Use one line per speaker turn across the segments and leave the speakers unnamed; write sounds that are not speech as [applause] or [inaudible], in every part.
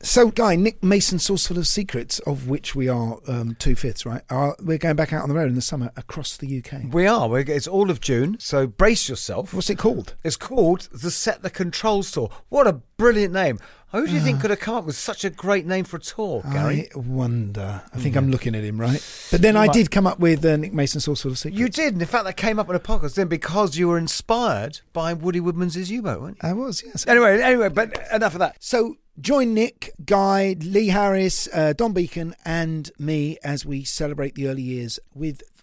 So, Guy, Nick Mason, Saucerful of Secrets, of which we are um, two fifths, right? Are, we're going back out on the road in the summer across the UK.
We are. We're, it's all of June, so brace yourself.
What's it called?
It's called the Set the Controls Tour. What a brilliant name. Who do you think could have come up with such a great name for a tour, Gary?
I wonder. I think I'm looking at him, right? But then I
Right.
did come up with uh, Nick Mason's Saucerful of Secrets.
You did. and In fact, that came up in a podcast then because you were inspired by Woody Woodmansey's U-boat, weren't you?
I was, yes.
Anyway, anyway, but enough of that.
So join Nick, Guy, Lee Harris, uh, Dom Beken, and me as we celebrate the early years with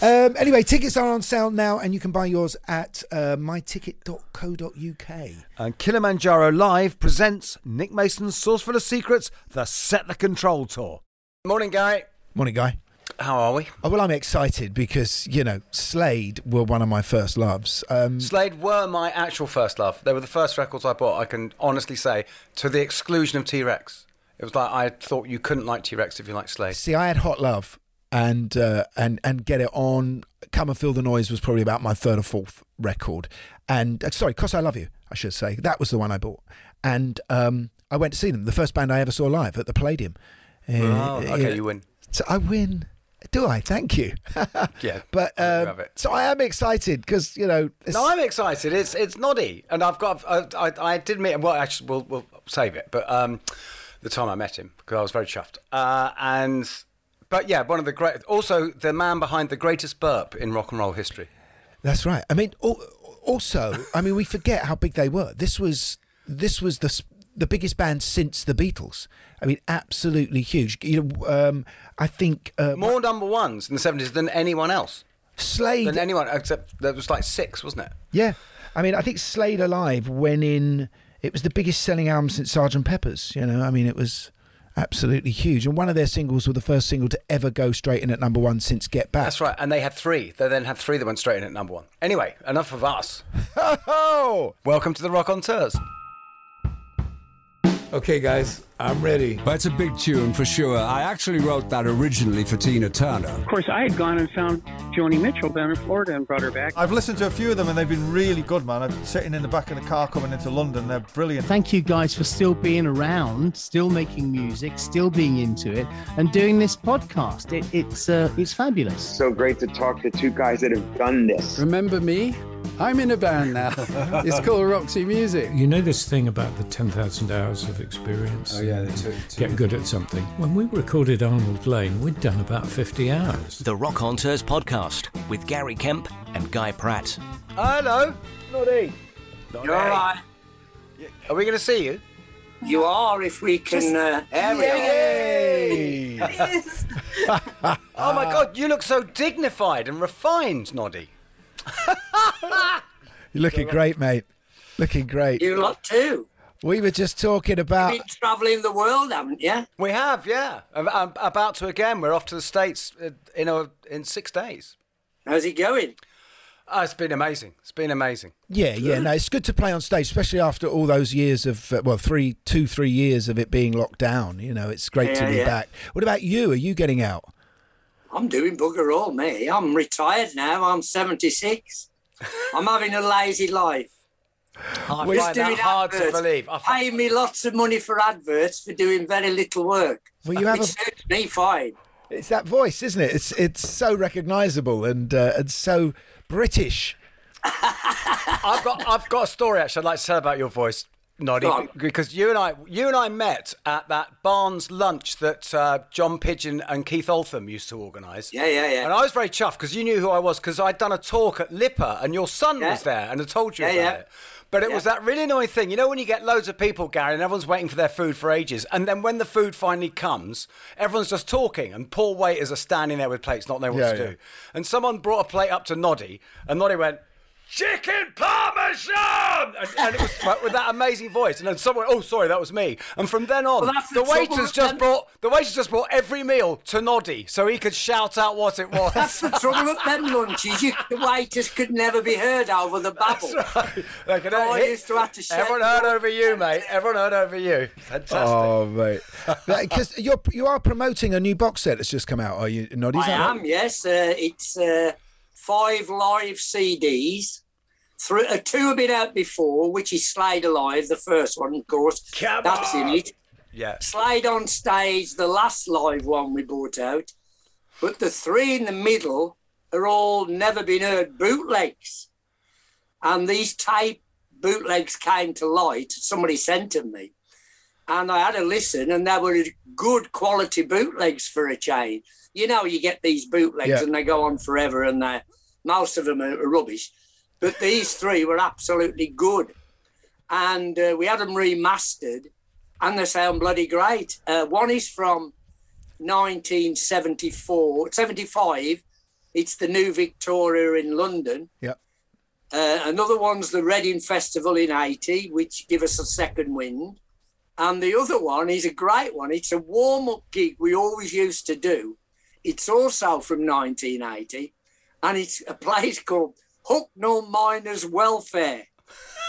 um, anyway, tickets are on sale now, and you can buy yours at uh, myticket.co.uk.
And Kilimanjaro Live presents Nick Mason's Saucerful of Secrets, the Set the Control Tour. Morning, Guy.
Morning, guy.
How are we?
Oh, well, I'm excited because you know Slade were one of my first loves. Um,
Slade were my actual first love. They were the first records I bought, I can honestly say, to the exclusion of T Rex. It was like I thought you couldn't like T Rex if you liked Slade.
See, I had Hot Love and uh, and and Get It On. Come and Feel the Noise was probably about my third or fourth record. And uh, sorry, Cause I Love You, I should say. That was the one I bought. And um, I went to see them. The first band I ever saw live at the Palladium. Uh,
Oh, okay, you win.
So I win. Do I? Thank you. [laughs]
Yeah, [laughs]
But um, so I am excited because you know. it's-
No, I'm excited. It's it's noddy, and I've got. I, I, I did meet him. Well, actually, we'll we'll save it. But um, the time I met him, because I was very chuffed. Uh, and but yeah, one of the great. Also, the man behind the greatest burp in rock and roll history.
That's right. I mean, also, I mean, we forget how big they were. This was this was the the biggest band since the Beatles. I mean, absolutely huge. You know, um, I think uh,
More number ones in the seventies than anyone else.
Slade.
Than anyone except there was like six, wasn't it?
yeah, I mean, I think Slade Alive went in. It was the biggest selling album since Sergeant Pepper's. You know, I mean, it was absolutely huge. And one of their singles were the first single to ever go straight in at number one since Get Back.
That's right. And they had three. They then had three that went straight in at number one. Anyway, enough of us. [laughs] Welcome to the Rockonteurs.
Okay, guys, I'm ready.
That's a big tune for sure. I actually wrote that originally for Tina Turner.
Of course, I had gone and found Joni Mitchell down in Florida and brought her back.
I've listened to a few of them and they've been really good, man. I'm sitting in the back of the car coming into London. They're brilliant.
Thank you guys for still being around, still making music, still being into it, and doing this podcast. It, it's uh, it's fabulous.
So great to talk to two guys that have done this.
Remember me? I'm in a band now. [laughs] it's called Roxy Music.
You know this thing about the 10,000 hours of experience?
Oh, yeah, they took-
Get good at something. When we recorded Arnold Layne, we'd done about 50 hours.
The Rockonteurs podcast with Gary Kemp and Guy Pratt.
Hello.
Noddy.
You're all right. Are we going to see you?
You are if we can uh, air [laughs] it. [laughs]
Oh my God, you look so dignified and refined, Noddy. [laughs]
you're looking great, mate. Looking great.
You lot too.
We were just talking about.
You've Been travelling the world, haven't you?
We have, yeah. I'm, I'm about to again. We're off to the States uh, in, a, in six days.
How's it going?
Oh, it's been amazing. It's been amazing.
Yeah, yeah. No, it's good to play on stage, especially after all those years of uh, well, three, two, three years of it being locked down. You know, it's great to be
yeah.
back. What about you? Are you getting out?
I'm doing bugger all, me. I'm retired now. I'm 76. [laughs] I'm having a lazy life.
I
Just
find that
doing
hard to
adverts.
believe. I fi-
Paying me lots of money for adverts for doing very little work.
Well, you have
It
a-
suits me fine.
It's that voice, isn't it? It's it's so recognisable and uh, and so British. [laughs]
I've got I've got a story actually I'd like to tell about your voice. Noddy, because you and I, you and I met at that Barnes lunch that uh, John Pidgeon and Keith Altham used to organise.
Yeah, yeah, yeah.
And I was very chuffed because you knew who I was because I'd done a talk at LIPA and your son
Yeah.
was there and I told you
Yeah,
about
yeah.
it. But it was that really annoying thing. You know when you get loads of people, Gary, and everyone's waiting for their food for ages, and then when the food finally comes, everyone's just talking, and poor waiters are standing there with plates, not knowing what
Yeah,
to
yeah.
do. And someone brought a plate up to Noddy, and Noddy went, Chicken Parmesan! And, and it was like, [laughs] with that amazing voice. And then someone, oh, sorry, that was me. And from then on,
Well,
the
the
waiters just
them.
brought the waiters just brought every meal to Noddy so he could shout out what it was.
That's the trouble at them lunches. You, the waiters could never be heard over the babble.
They could
I
hit-
used to have to shout.
Everyone heard over you, mate. Everyone heard over you. Fantastic.
Oh mate, because you're you are promoting a new box set that's just come out. Are you, Noddy? Is
I
that right?
am, yes. Uh, it's uh, five live CDs. Three, uh, two have been out before, which is Slade Alive, the first one, of course.
Come
That's
on.
in it.
Yeah.
Slade on stage, the last live one we brought out. But the three in the middle are all never been heard bootlegs. And these tape bootlegs came to light. Somebody sent them me. And I had a listen, and they were good quality bootlegs for a chain. You know, you get these bootlegs
Yeah.
and they go on forever, and they most of them are rubbish. But these three were absolutely good. And uh, we had them remastered, and they sound bloody great. Uh, one is from 1974, 75. It's the New Victoria in London.
Yeah.
Uh, another one's the Reading Festival in 80, which give us a second wind. And the other one is a great one. It's a warm up gig we always used to do. It's also from 1980, and it's a place called Hucknall Miners Welfare.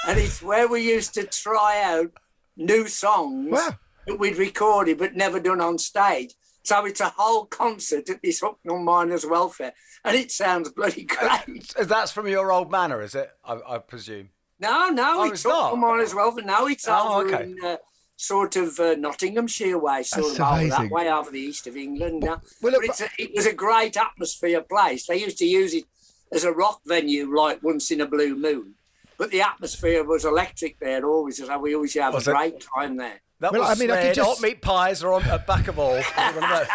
and it's where we used to try out new songs that we'd recorded but never done on stage. So it's a whole concert at this Hucknall Miners Welfare, and it sounds bloody great.
That's from your old manor, is it? I, I presume.
No, no,
Oh,
it's
it's?
Hucknall Miners Welfare. No, it's
Oh,
over
okay.
in uh, sort of uh, Nottinghamshire way, sort
That's
of over that way, over the east of England. now.
well,
but it's a, it was a great atmosphere place. They used to use it as a rock venue, like once in a blue moon. But the atmosphere was electric there always, so we always have
Was
a
it?
great time there.
That
Well,
was
I mean, I could just-
hot meat pies are on at back of all. [laughs] Was it one of those?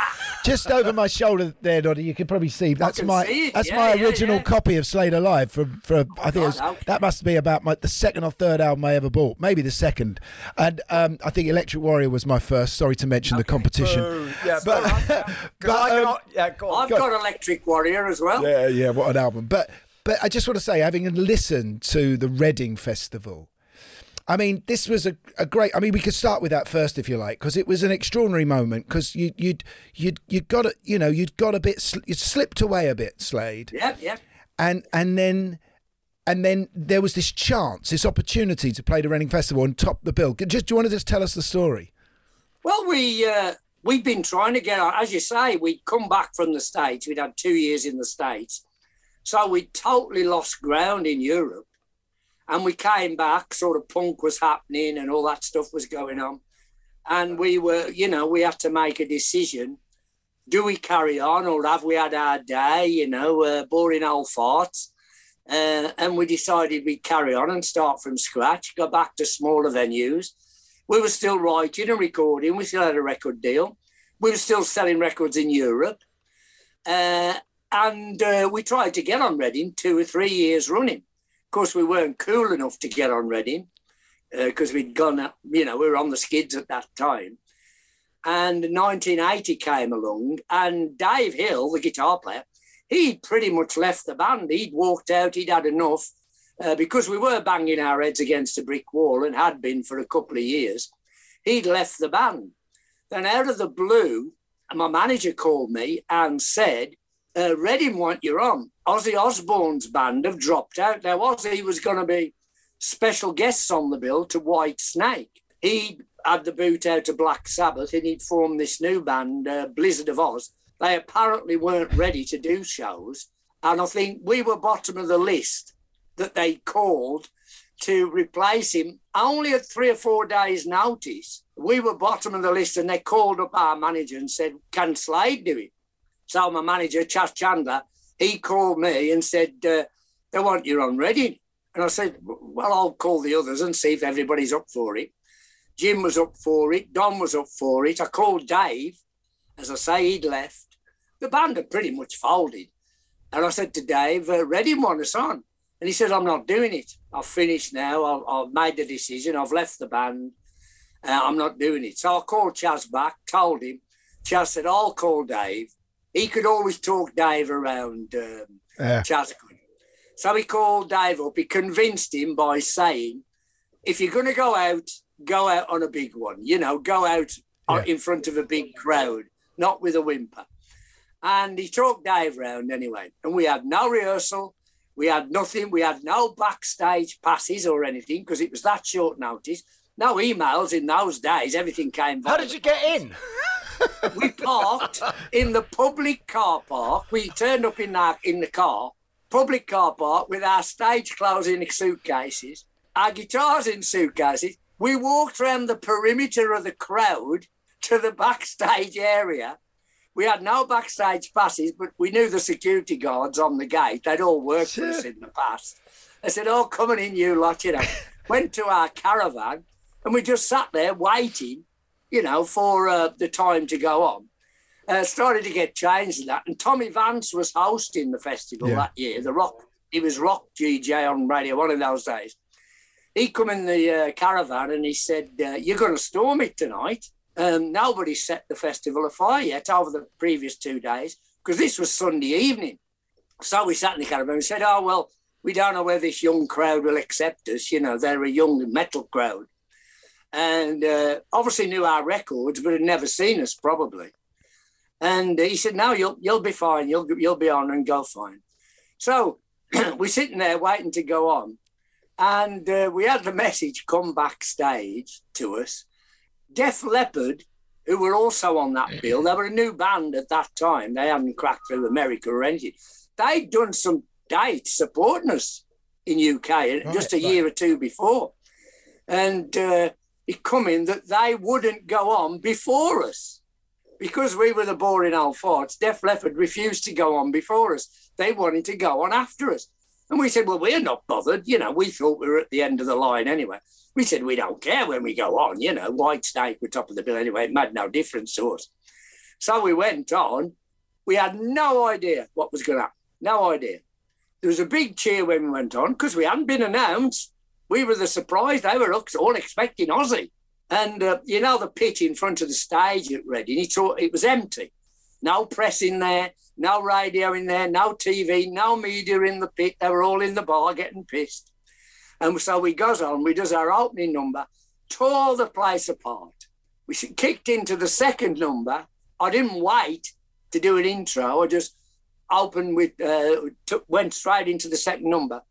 Just over my shoulder there, Noddy. You can probably see that's my
see
that's
yeah,
my
yeah,
original
yeah.
copy of Slade Alive from from I think it was,
okay.
that must be about my the second or third album I ever bought, maybe the second. And um, I think Electric Warrior was my first. Sorry to mention the competition.
Boo. Yeah,
But-
but, [laughs]
but,
I
um,
cannot, yeah, go on.
I've got Electric Warrior as well.
Yeah, yeah, what an album. But but I just want to say, having listened to the Reading Festival, I mean, this was a, a great. I mean, we could start with that first, if you like, because it was an extraordinary moment. Because you you'd you'd you'd got a, you know you'd got a bit you slipped away a bit, Slade,
Yep, yep.
and and then. And then there was this chance, this opportunity to play the Reading Festival and top the bill. Just, do you want to just tell us the story?
Well, we uh, we've been trying to get on, as you say, we'd come back from the states. We'd had two years in the states, so we totally lost ground in Europe, and we came back. Sort of punk was happening, and all that stuff was going on, and we were, you know, we had to make a decision: do we carry on, or have we had our day? You know, uh, boring old farts. Uh, and we decided we'd carry on and start from scratch, go back to smaller venues we were still writing and recording. We still had a record deal. We were still selling records in Europe. Uh, and uh, we tried to get on Reading two or three years running. Course, we weren't cool enough to get on Reading because we'd gone, up- you know, we were on the skids at that time. And 1980 came along, and Dave Hill, the guitar player, he'd pretty much left the band. He'd walked out, he'd had enough uh, because we were banging our heads against a brick wall and had been for a couple of years. He'd left the band. Then, out of the blue, my manager called me and said, uh, Reading want you on. Ozzy Osbourne's band have dropped out. Now, Ozzy was going to be special guests on the bill to Whitesnake. He had the boot out to Black Sabbath and he'd formed this new band, uh, Blizzard of Ozz. They apparently weren't ready to do shows. And I think we were bottom of the list that they called to replace him only at three or four days' notice. We were bottom of the list and they called up our manager and said, Can Slade do it? So my manager, Chas Chandler, he called me and said, uh, They want you on Reading. And I said, well, I'll call the others and see if everybody's up for it. Jim was up for it. Don was up for it. I called Dave. As I say, he'd left. The band had pretty much folded. And I said to Dave, uh, want us on. And he said, I'm not doing it. I've finished now. I've, I've made the decision. I've left the band. Uh, I'm not doing it. So I called Chas back, told him. Chas said, I'll call Dave. He could always talk Dave around um,
Yeah.
Chas could. So he called Dave up. He convinced him by saying, if you're going to go out, go out on a big one. You know, go out uh, in front of a big crowd, not with a whimper. And he talked Dave round anyway. And we had no rehearsal. We had nothing. We had no backstage passes or anything because it was that short notice. No emails in those days. Everything came.
How did you get in? [laughs]
we parked in the public car park. We turned up in our in the car, public car park, with our stage clothes in suitcases, our guitars in suitcases. We walked around the perimeter of the crowd to the backstage area. We had no backstage passes, but we knew the security guards on the gate. They'd all worked for us in the past. They said, "Oh, coming in, you lot," you know. [laughs] Went to our caravan, and we just sat there waiting you know, for uh, the time to go on. Uh, started to get changed in that. And Tommy Vance was hosting the festival
Yeah.
that year, the rock. He was rock DJ on radio one of those days. He come in the uh, caravan and he said, uh, "You're going to storm it tonight." Um, nobody set the festival afire yet over the previous two days because this was Sunday evening. So we sat in the caravan and said, "Oh well, we don't know whether this young crowd will accept us. You know, they're a young metal crowd." And uh, obviously knew our records, but had never seen us probably. And he said, "No, you'll you'll be fine. You'll you'll be on and go fine." So [clears throat] we're sitting there waiting to go on, and uh, we had the message come backstage to us. Def Leppard, who were also on that bill, they were a new band at that time. They hadn't cracked through America or anything. They'd done some dates supporting us in UK just a year or two before, and. Uh, come that they wouldn't go on before us because we were the boring old farts. Def Leppard refused to go on before us. They wanted to go on after us. And we said, well, we're not bothered. You know, we thought we were at the end of the line anyway. We said, we don't care when we go on. You know, Whitesnake were top of the bill anyway. It made no difference to us. So we went on. We had no idea what was going to happen. No idea. There was a big cheer when we went on because we hadn't been announced. We were the surprise. They were all expecting Ozzy. And, uh, you know, the pit in front of the stage at Reading, it, all- it was empty. No press in there, no radio in there, no TV, no media in the pit. They were all in the bar getting pissed. And so we goes on, we does our opening number, tore the place apart. We kicked into the second number. I didn't wait to do an intro. I just opened with, uh, went straight into the second number.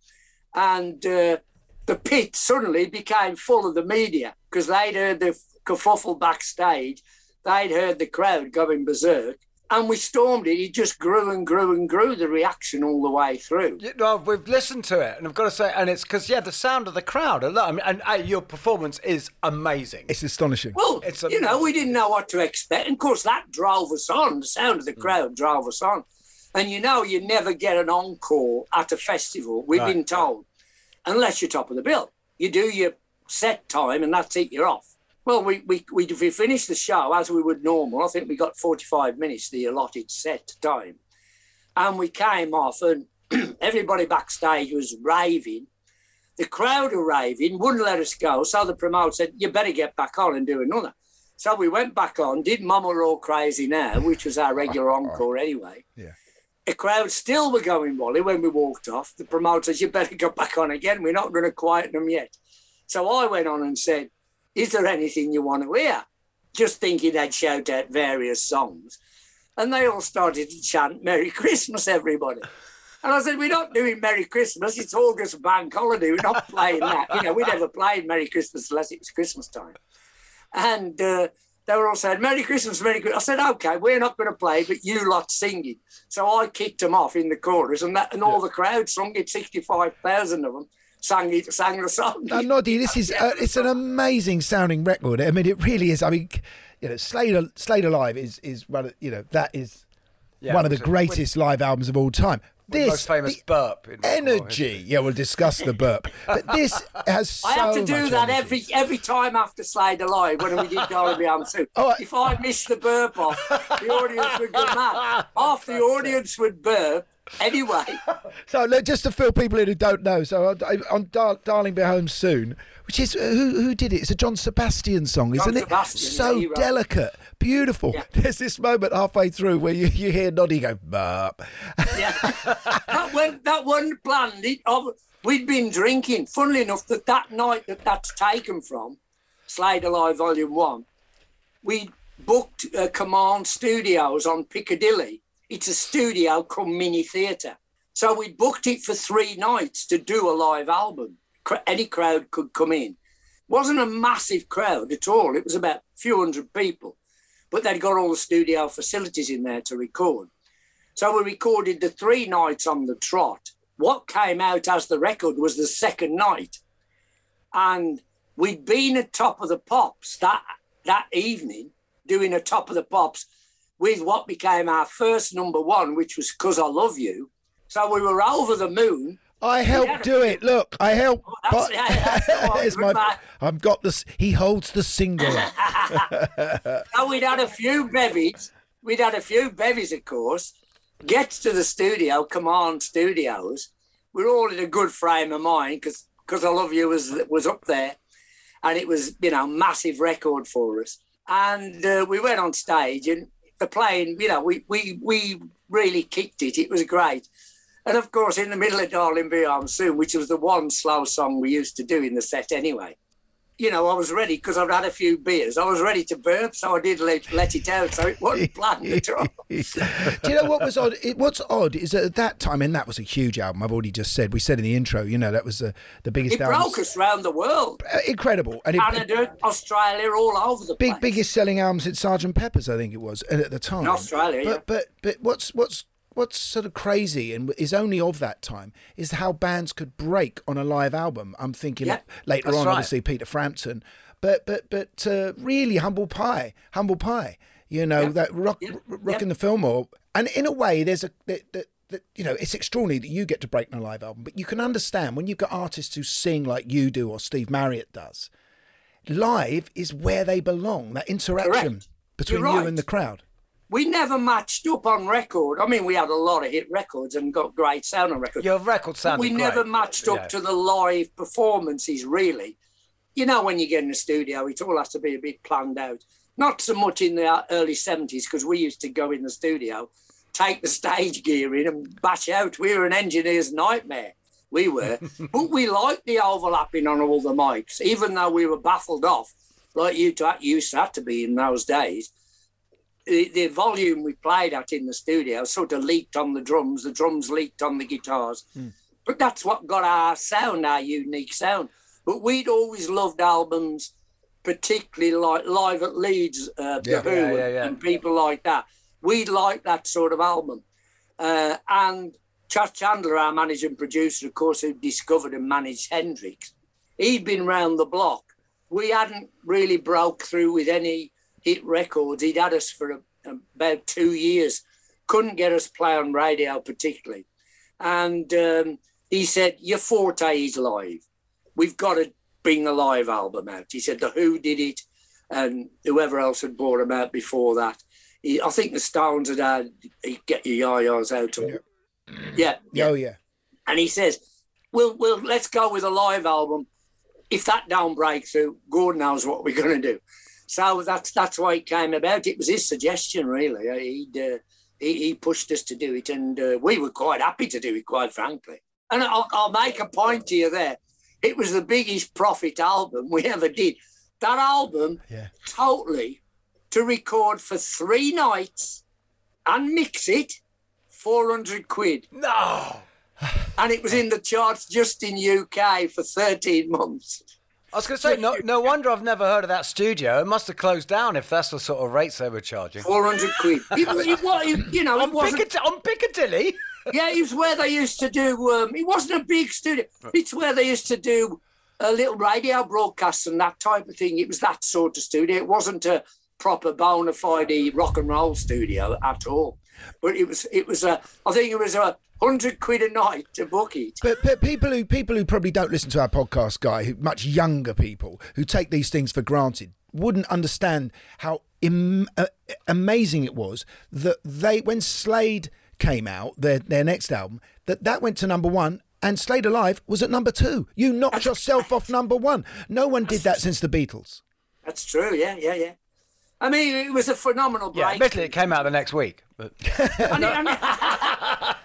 And uh, the pit suddenly became full of the media because they'd heard the kerfuffle backstage. They'd heard the crowd going berserk. And we stormed it. It just grew and grew and grew, the reaction all the way through.
Yeah, well, we've listened to it, and I've got to say, and it's because yeah, the sound of the crowd. I mean, and uh, your performance is amazing.
It's astonishing.
Well,
It's
you know, we didn't know what to expect. And of course, that drove us on. The sound of the crowd drove us on. And you know, you never get an encore at a festival, we've
Right.
been told, unless you're top of the bill. You do your set time and that's it, you're off. Well, we, we, we, we finished the show as we would normal. I think we got 45 minutes, the allotted set time. And we came off, and [clears throat] everybody backstage was raving. The crowd were raving, wouldn't let us go. So the promoter said, You better get back on and do another. So we went back on, did Mama All Crazy Now, which was our regular [laughs] encore anyway.
Yeah.
The crowd still were going Wally when we walked off. The promoters, You better go back on again. We're not going to quieten them yet. So I went on and said, Is there anything you want to hear? Just thinking they'd shout out various songs. And they all started to chant Merry Christmas, everybody. And I said, We're not doing Merry Christmas. It's August bank holiday. We're not playing that. You know, we never played Merry Christmas unless it was Christmas time. And uh, they were all saying, Merry Christmas, Merry Christmas. I said, Okay, we're not going to play, but you lot singing. So I kicked them off in the chorus, and that, and all the crowd sung it, 65,000 of them sang it, sang the song.
Now, Noddy, this is uh, [laughs] it's an amazing sounding record. I mean, it really is. I mean, you know, Slade Slade Alive is is one of you know that is
Yeah,
one of the greatest live albums of all time. This
most famous burp. In
energy. Yeah, we'll discuss the burp. But this has so [laughs]
I have to do that
energy.
every every time after Slade Alive when we did Darby on Soup.
Oh,
if I miss the burp off, the audience would go mad. [laughs] Half the audience would burp anyway. [laughs]
So look, just to fill people in who don't know, so uh, on, on Dar- "Darling Be Home Soon," which is uh, who who did it? It's a John Sebastian song,
John
isn't it? So
yeah, he wrote it.
delicate, beautiful. [laughs] There's this moment halfway through where you, you hear Noddy go burp. [laughs]
that one that one planned it. Of, we'd been drinking. Funnily enough, that that night that that's taken from, Slade Alive Volume One, we booked uh, Command Studios on Piccadilly. It's a studio come mini theatre. So we booked it for three nights to do a live album. Any crowd could come in. wasn't a massive crowd at all. It was about a few hundred people, but they'd got all the studio facilities in there to record. So we recorded the three nights on the trot. What came out as the record was the second night. And we'd been at Top of the Pops that, that evening, doing a Top of the Pops with what became our first number one, which was Cause I Love You. So we were over the moon.
I helped do it. Look, I helped.
Oh,
but-
yeah, that's the one,
It's
good
my. I've got this. He holds the singular. [laughs]
So we'd had a few bevies. We'd had a few bevies, of course. Gets to the studio, Command Studios. We're all in a good frame of mind because because I Love You was was up there, and it was you know massive record for us. And uh, we went on stage and the playing, you know, we we we really kicked it. It was great. And of course, in the middle of Darling Be Home Soon, which was the one slow song we used to do in the set anyway, you know, I was ready because I'd had a few beers. I was ready to burp, so I did let, let it out. So it wasn't [laughs] planned at all.
Do you know what was odd? It, what's odd is that at that time, and that was a huge album. I've already just said. We said in the intro, you know, that was the the biggest
It
album.
broke us round the world.
Uh, incredible, and it,
Canada, Australia, all over the
big
place.
biggest selling album since Sergeant Pepper's, I think it was, and at the time.
In Australia,
but
yeah.
but but what's what's what's sort of crazy and is only of that time is how bands could break on a live album. I'm thinking
Yeah,
later on,
right.
obviously Peter Frampton, but but but uh, really Humble Pie, Humble Pie. You know that rock rocking the Fillmore, and in a way, there's a that, that, that you know it's extraordinary that you get to break on a live album, but you can understand when you've got artists who sing like you do or Steve Marriott does. Live is where they belong. That interaction
Correct.
between
You're
you and the crowd.
We never matched up on record. I mean, we had a lot of hit records and got great sound on records.
Your record
But
sounded
we
great.
never matched up
Yeah.
to the live performances, really. You know, when you get in the studio, it all has to be a bit planned out. Not so much in the early 70s, because we used to go in the studio, take the [laughs] stage gear in and bash out. We were an engineer's nightmare. We were. [laughs] but we liked the overlapping on all the mics, even though we were baffled off, like you to, used to have to be in those days the, the volume we played at in the studio sort of leaked on the drums, the drums leaked on the guitars. But that's what got our sound, our unique sound. But we'd always loved albums, particularly like Live at Leeds, uh, The Who,
Yeah, yeah, yeah.
and people like that. We liked that sort of album. Uh, and Chas Chandler, our manager and producer, of course, who discovered and managed Hendrix, he'd been round the block. We hadn't really broke through with any hit records. He'd had us for a, about two years. Couldn't get us play on radio particularly. And um, he said, Your forte is live. We've got to bring a live album out. He said, The Who did it, and whoever else had brought them out before that. He, I think the Stones had had Get Your Ya-Ya's Out. Or, yeah. yeah.
Oh yeah.
And he says, "Well, well, let's go with a live album. If that don't break through, God knows what we're going to do." So that's that's why it came about. It was his suggestion, really. Uh, He'd, uh, he he pushed us to do it, and uh, we were quite happy to do it, quite frankly. And I'll, I'll make a point to you there. It was the biggest profit album we ever did. That album, yeah. totally, to record for three nights and mix it, four hundred quid.
No. [sighs]
And it was in the charts just in UK for 13 months.
I was going to say, no, no wonder I've never heard of that studio. It must have closed down if that's the sort of rates they were charging.
400 quid. [laughs] It, it, wa- it- you know, it
on,
wasn't.
Piccadilly, on Piccadilly?
Yeah, it was where they used to do. Um, it wasn't a big studio. It's where they used to do a little radio broadcasts and that type of thing. It was that sort of studio. It wasn't a proper bona fide rock and roll studio at all. But it was. It was a. I think it was a hundred quid a night to book it.
But, but people who people who probably don't listen to our podcast, guy, who much younger people who take these things for granted, wouldn't understand how Im- uh, amazing it was that they when Slade came out their their next album that that went to number one and Slade Alive was at number two. You knocked yourself off number one. No one did that since the Beatles.
That's true. Yeah, yeah, yeah. I mean, it was a phenomenal break.
Yeah, admittedly, it came out the next week. But
and, it, and, it,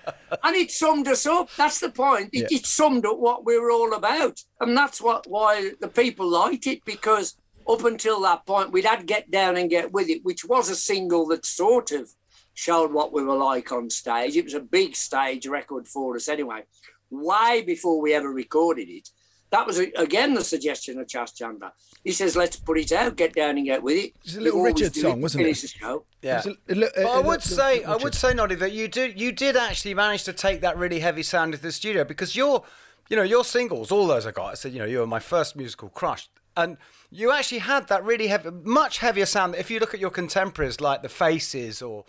and it summed us up. That's the point. It,
Yeah.
it summed up what we were all about, and that's what why the people liked it because up until that point, we'd had "Get Down and Get With It," which was a single that sort of showed what we were like on stage. It was a big stage record for us, anyway. Way before we ever recorded it. That was again the suggestion of Chas Chandler. He says, "Let's put it out, get down and get with it."
It's a Little Richard song,
to
wasn't it?
the show.
Yeah.
It was a- a li-
But
a-
I
a
would
li-
say, I would say, Noddy, that you did, you did actually manage to take that really heavy sound into the studio because your, you know, your singles, all those I got. I said, you know, you were my first musical crush, and you actually had that really heavy, much heavier sound. If you look at your contemporaries like the Faces or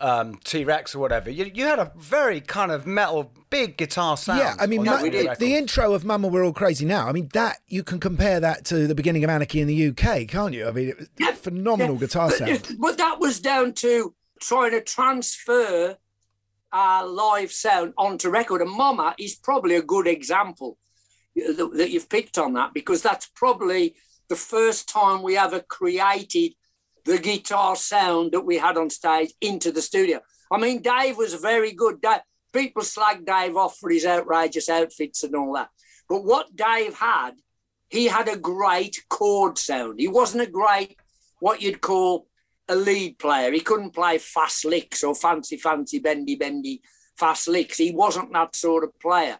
um, T Rex or whatever, you, you had a very kind of metal, big guitar sound.
Yeah, I mean,
on
mu-
that
the, the intro of "Mama We're All Crazy Now." I mean, that you can compare that to the beginning of Anarchy in the UK, can't you? I mean, it was phenomenal guitar
But,
sound.
but that was down to trying to transfer our live sound onto record. And Mama is probably a good example that, that you've picked on that because that's probably the first time we ever created the guitar sound that we had on stage into the studio. I mean, Dave was very good. Dave, people slag Dave off for his outrageous outfits and all that. But what Dave had, he had a great chord sound. He wasn't a great, what you'd call a lead player. He couldn't play fast licks or fancy, fancy, bendy, bendy, fast licks. He wasn't that sort of player.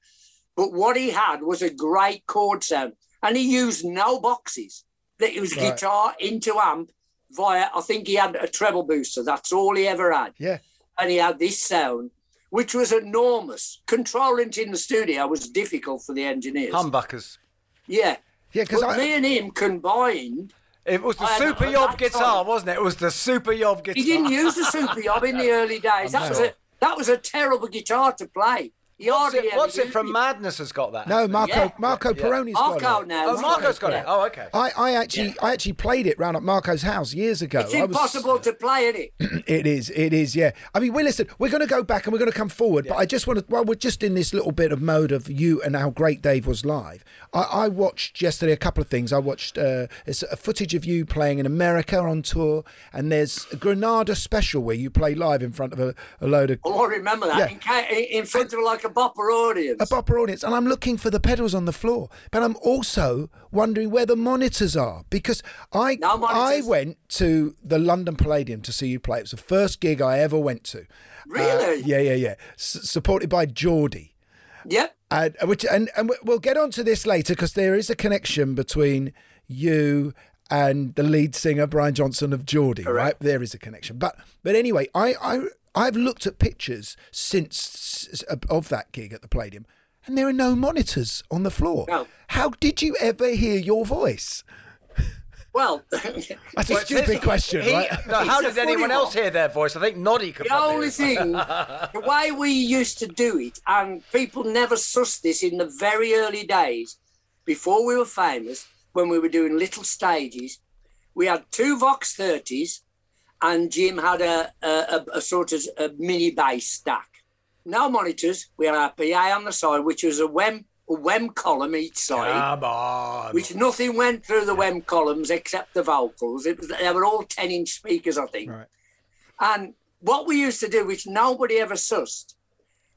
But what he had was a great chord sound. And he used no boxes. That it was
Right.
guitar into amp via, I think he had a treble booster. That's all he ever had.
Yeah.
And he had this sound, which was enormous. Controlling it in the studio was difficult for the engineers.
humbuckers.
Yeah.
Yeah, because
me and him combined.
It was the
I-
super yob guitar,
time-
wasn't it? It was the super yob guitar.
He didn't use the super yob in the early days. [laughs] That was
sure.
a that was a terrible guitar to play. He
What's it, what's it from Madness has got that?
No, Marco
Yeah.
Marco
Yeah.
Pirroni's
Marco
got it.
now.
Oh, Marco's got it. Oh, okay.
I, I actually I actually played it round at Marco's house years ago.
It's
I was-
impossible to play in it. [clears throat]
It is. It is. Yeah. I mean, we listen. We're going to go back and we're going to come forward. But I just want to. While we're just in this little bit of mode of you and how great Dave was live. I, I watched yesterday a couple of things. I watched uh, it's a footage of you playing in America on tour, and there's a Granada special where you play live in front of a, a load of
Oh, I remember that
Yeah.
in, ca- in front of like a bopper audience.
a bopper audience, and I'm looking for the pedals on the floor. But I'm also wondering where the monitors are because I
No
I went to the London Palladium to see you play. It was the first gig I ever went to. Uh,
Really?
yeah, yeah, yeah. S- supported by Geordie.
Yep.
And, which, and, and we- we'll get onto this later because there is a connection between you and the lead singer Brian Johnson of Geordie, right? There is a connection. But but anyway, I I I've looked at pictures since of that gig at the Palladium, and there are no monitors on the floor.
No.
How did you ever hear your voice?
Well, [laughs]
That's a [laughs]
Well,
stupid
this-
question,
he-
right?
No, how
It's a
did anyone else
one.
hear their voice? I think Noddy could
The only
hear
thing, [laughs] the way we used to do it, and people never sussed this in the very early days, before we were famous, when we were doing little stages, we had two Vox 30s, and Jim had a, a, a, sort of a mini bass stack. No monitors. We had our PA on the side, which was a WEM, a WEM column each side
Come on.
which nothing went through the WEM columns except the vocals. It was they were all ten inch speakers, I think.
Right.
And what we used to do, which nobody ever sussed,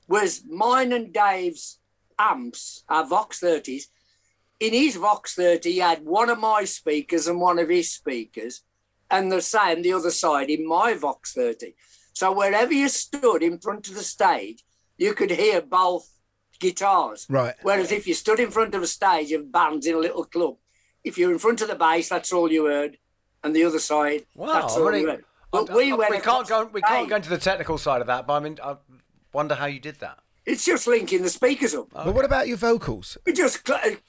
was mine and Dave's amps, our Vox 30s. In his Vox 30, he had one of my speakers and one of his speakers, and the same the other side in my Vox 30. So wherever you stood in front of the stage, you could hear both guitars.
Right.
Whereas if you stood in front of a stage of bands in a little club, if you're in front of the bass, that's all you heard, and the other side,
Wow,
that's all
really-
you heard.
I-
But we
I-
went.
we can't go. We can't go into the technical side of that. But I mean, I wonder how you did that.
It's just linking the speakers up.
But what about your vocals?
We just cl- cut,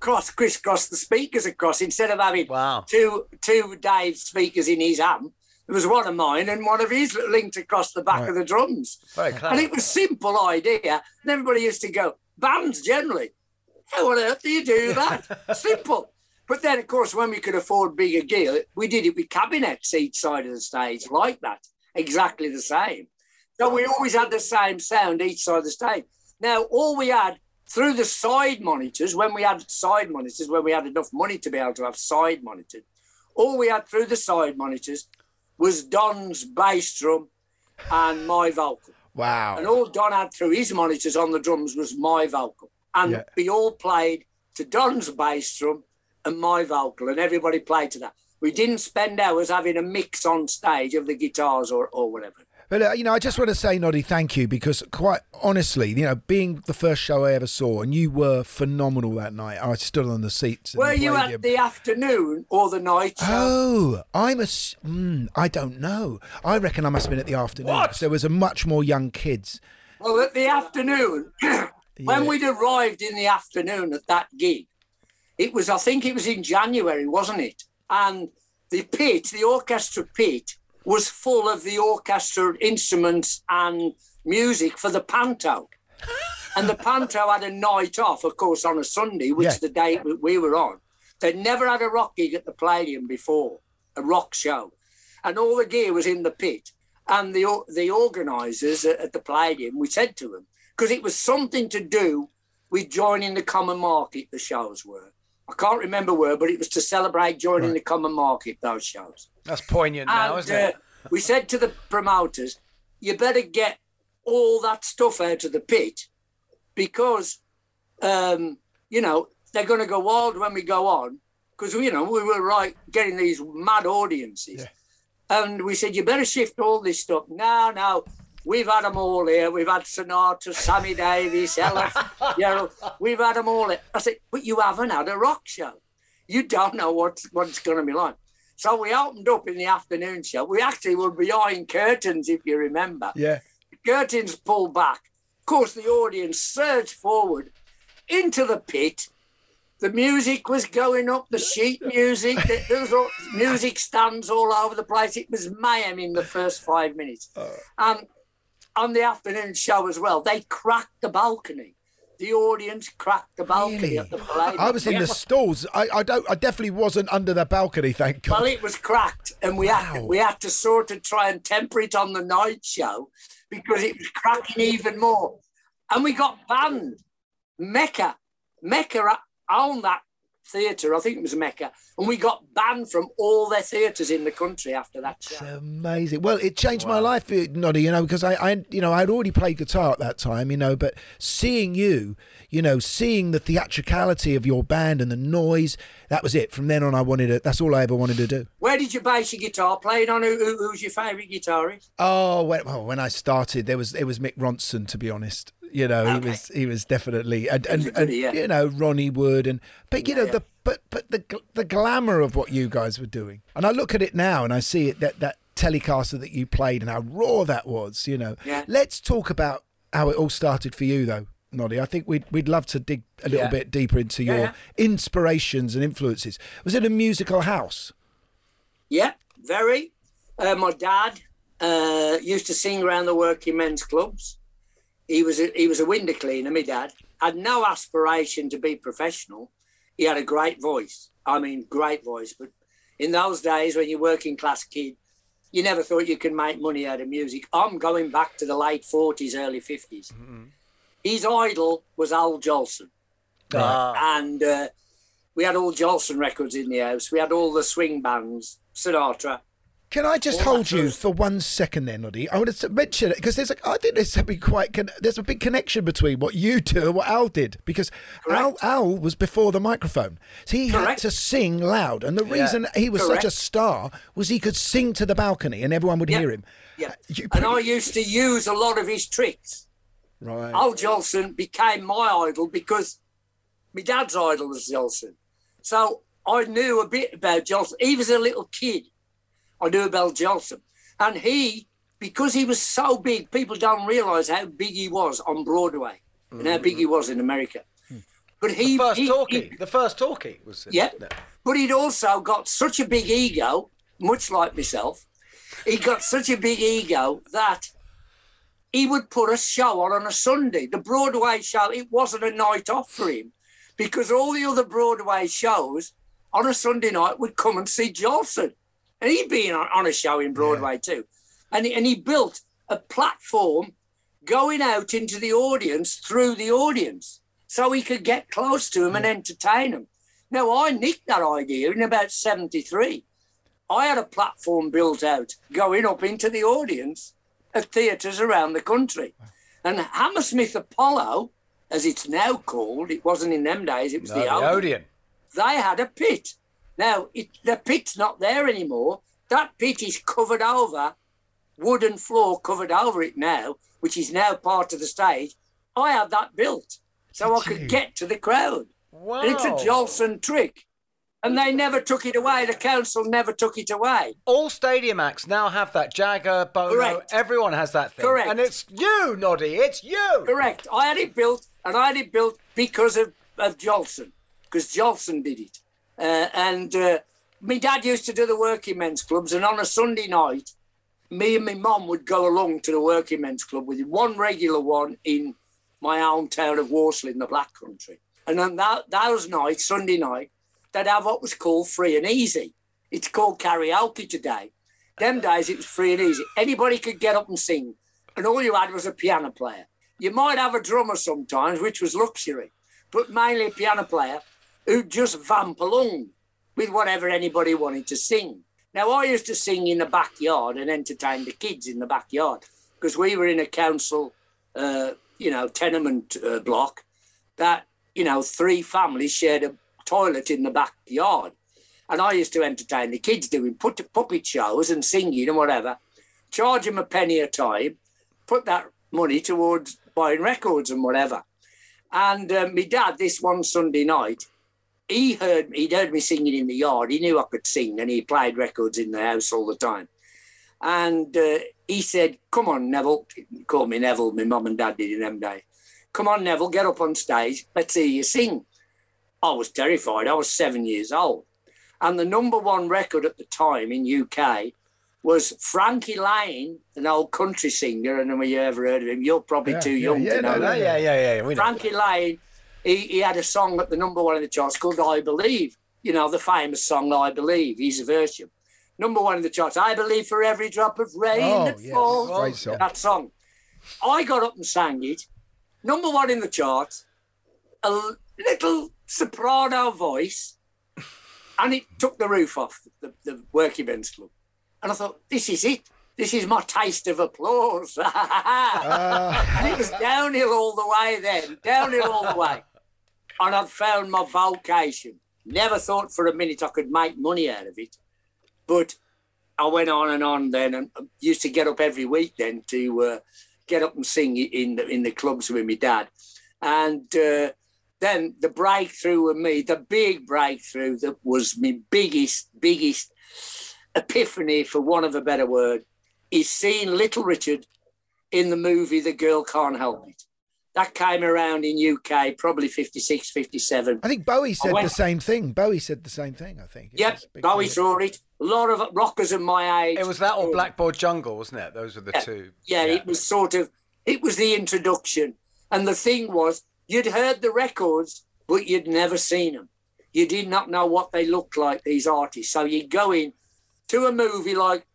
cross, crisscross the speakers across instead of having
Wow.
two two Dave speakers in his amp. There was one of mine and one of his linked across the back
Right.
of the drums.
Very
And it was simple idea. And everybody used to go, bands generally. How on earth do you do that? [laughs] simple. But then, of course, when we could afford bigger gear, we did it with cabinets each side of the stage, like that, exactly the same. So we always had the same sound each side of the stage. Now, all we had through the side monitors, when we had side monitors, when we had enough money to be able to have side monitors, all we had through the side monitors was Don's bass drum and my vocal.
Wow.
And all Don had through his monitors on the drums was my vocal. And
Yeah.
we all played to Don's bass drum and my vocal, and everybody played to that. We didn't spend hours having a mix on stage of the guitars or, or whatever.
But uh, you know, I just want to say, Noddy, thank you because quite honestly, you know, being the first show I ever saw, and you were phenomenal that night. I stood on the seats.
Were
the
you at the afternoon or the night show?
Oh, I'm a. Mm, I don't know. I reckon I must have been at the afternoon. 'cause There was a much more young kids.
Well, at the afternoon, [clears throat] when we'd arrived in the afternoon at that gig, it was, I think it was in January, wasn't it? And the pit, the orchestra pit, was full of the orchestra instruments and music for the panto. and the panto had a night off, of course, on a Sunday, which
Yeah.
the day we- we were on. They'd never had a rock gig at the Palladium before, a rock show. And all the gear was in the pit. And the the organisers at at the Palladium, we said to them, because it was something to do with joining the common market, the shows were. I can't remember where, but it was to celebrate joining the common market, those shows.
That's poignant now, isn't it?
uh, we said to the promoters, you better get all that stuff out of the pit because, um, you know, they're going to go wild when we go on. Because, you know, we were right getting these mad audiences. And we said, you better shift all this stuff. No, no, we've had them all here. We've had Sinatra, Sammy Davis, [laughs] Ella, Gerald. We've had them all here. I said, but you haven't had a rock show. You don't know what, what it's going to be like. So we opened up in the afternoon show. We actually were behind curtains, if you remember.
Yeah.
The curtains pulled back. Of course, the audience surged forward into the pit. The music was going up, the sheet [laughs] music, the- there was all, music stands all over the place. It was mayhem in the first five minutes. And on the afternoon show as well, they cracked the balcony. The audience cracked the balcony at the Palladium.
I was in the stalls. I, I don't. I definitely wasn't under the balcony. Thank God.
Well, it was cracked, and we had to, we had to sort of try and temper it on the night show because it was cracking even more. And we got banned. Mecca, Mecca owned that theatre. I think it was Mecca, and we got banned from all their theatres in the country after that show.
Amazing. Well, it changed my life, uh, Noddy. You know, because I, I, you know, I'd already played guitar at that time. You know, but seeing you, you know, seeing the theatricality of your band and the noise, that was it. From then on, I wanted it. That's all I ever wanted to do.
Where did you base your guitar? Playing on who, who, who's your favourite guitarist?
Oh, when, well, when I started, there was it was Mick Ronson, to be honest. You know, he was he was definitely and and, and
yeah.
you know Ronnie Wood and but you know the but but the the glamour of what you guys were doing, and I look at it now and I see it that that telecaster that you played and how raw that was. You know,
Yeah.
let's talk about how it all started for you though. Noddy, I think we'd we'd love to dig a little
Yeah.
bit deeper into
Yeah,
your
yeah.
inspirations and influences. Was it a musical house?
Yeah, very. Uh, my dad uh, used to sing around the working men's clubs. He was a, he was a window cleaner. My dad had no aspiration to be professional. He had a great voice. I mean, great voice. But in those days, when you're working class kid, you never thought you could make money out of music. I'm going back to the late 40s, early 50s. His idol was Al Jolson. And uh, we had all Jolson records in the house. We had all the swing bands, Sinatra.
Can I just hold you for one second there, Noddy? I want to mention it because there's a, I think there's a big quite con- there's a big connection between what you do and what Al did because Al Al was before the microphone, so he had to sing loud, and the
Yeah.
reason he was such a star was he could sing to the balcony and everyone would
Yeah.
hear him.
Yeah. Uh, and I used to use a lot of his tricks.
Right.
Al Jolson became my idol because my dad's idol was Jolson. So I knew a bit about Jolson. He was a little kid. I knew about Jolson. And he, because he was so big, people don't realise how big he was on Broadway and how big he mm. was in America. Hmm. But he
the first
he-
talkie.
he-
the first talkie was.
yeah. But he'd also got such a big ego, much like myself, he got such a big ego that he would put a show on on a Sunday. The Broadway show, it wasn't a night off for him because all the other Broadway shows on a Sunday night would come and see Jolson. And he'd been on, on a show in Broadway too. And, he- and he built a platform going out into the audience through the audience so he could get close to them and entertain them. Now, I nicked that idea in about 73. I had a platform built out going up into the audience at theatres around the country. And Hammersmith Apollo, as it's now called, it wasn't in them days, it was
No,
the
the
Odeon.
Odeon.
They had a pit. Now, it, the pit's not there anymore. That pit is covered over, wooden floor covered over it now, which is now part of the stage. I had that built so I could get to the crowd.
Wow.
And it's a Jolson trick. And they never took it away. The council never took it away.
All stadium acts now have that. Jagger, Bono,
Correct.
everyone has that thing.
Correct.
And it's you, Noddy. It's you.
Correct. I had it built, and I had it built because of, of Jolson, because Jolson did it. Uh, and uh, my dad used to do the working men's clubs, and on a Sunday night, me and my mum would go along to the working men's club with one regular one in my hometown of Walsall in the Black Country. And on that, those nights, Sunday night, they'd have what was called free and easy. It's called karaoke today. Them days it was free and easy. Anybody could get up and sing, and all you had was a piano player. You might have a drummer sometimes, which was luxury, but mainly a piano player who'd just vamp along with whatever anybody wanted to sing. Now, I used to sing in the backyard and entertain the kids in the backyard because we were in a council, uh, you know, tenement uh, block that, you know, three families shared a toilet in the backyard. And I used to entertain the kids doing put puppet shows and singing and whatever, charge them a penny a time, put that money towards buying records and whatever. And uh, my dad, this one Sunday night, he heard he'd heard me singing in the yard. He knew I could sing, and he played records in the house all the time. And uh, he said, "Come on, Neville." He called me Neville. My mum and dad did in them days. Come on, Neville, get up on stage. Let's hear you sing. I was terrified. I was seven years old, and the number one record at the time in UK was Frankie Laine, an old country singer. And have you ever heard of him? You're probably
Yeah,
too young
yeah,
to know.
no,
that.
yeah, yeah, yeah, know.
Frankie Laine, he, he had a song at the number one in the charts called I Believe. You know, the famous song I Believe. He's a version. Number one in the charts. I believe for every drop of rain
Oh,
that
yes.
falls.
Song.
That song. I got up and sang it. Number one in the charts. a little soprano voice. And it took the roof off the, the working men's club. And I thought, this is it. This is my taste of applause. [laughs] Ah. and it was downhill all the way then, downhill all the way. And I'd found my vocation. Never thought for a minute I could make money out of it. But I went on and on then and used to get up every week then to uh, get up and sing in the, in the clubs with my dad. And uh, then the breakthrough with me, the big breakthrough that was my biggest, biggest epiphany, for want of a better word, is seeing Little Richard in the movie The Girl Can't Help It. That came around in UK probably 56, 57.
I think Bowie said
went-
the same thing. Bowie said the same thing. I think. It
Yep,
was a big
Bowie saw it. A lot of rockers of my age.
It was that or Blackboard Jungle, wasn't it? Those were the
Yeah,
two.
Yeah, it was sort of, it was the introduction. And the thing was, you'd heard the records, but you'd never seen them. You did not know what they looked like, these artists. So you'd go in to a movie like,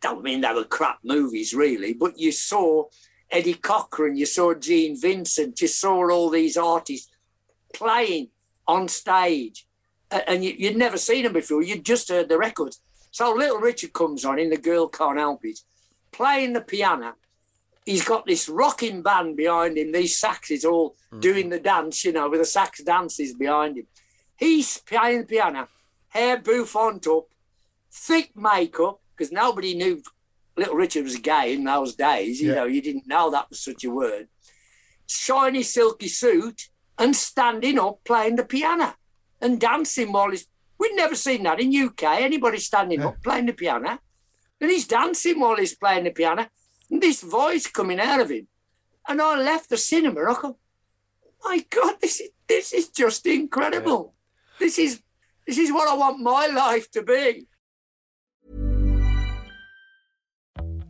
don't mean, they were crap movies, really, but you saw Eddie Cochran, you saw Gene Vincent, you saw all these artists playing on stage. And you, you'd never seen them before, you'd just heard the records. So Little Richard comes on in The Girl Can't Help It, playing the piano. He's got this rocking band behind him, these saxes all mm-hmm. doing the dance, you know, with the sax dances behind him. He's playing the piano, hair bouffant up, thick makeup, because nobody knew Little Richard was gay in those days. You
Yeah.
know, you didn't know that was such a word. Shiny silky suit and standing up playing the piano and dancing while he's. We'd never seen that in UK. Anybody standing up playing the piano, and he's dancing while he's playing the piano, and this voice coming out of him. And I left the cinema. I go, my God, this is this is just incredible. This is this is what I want my life to be.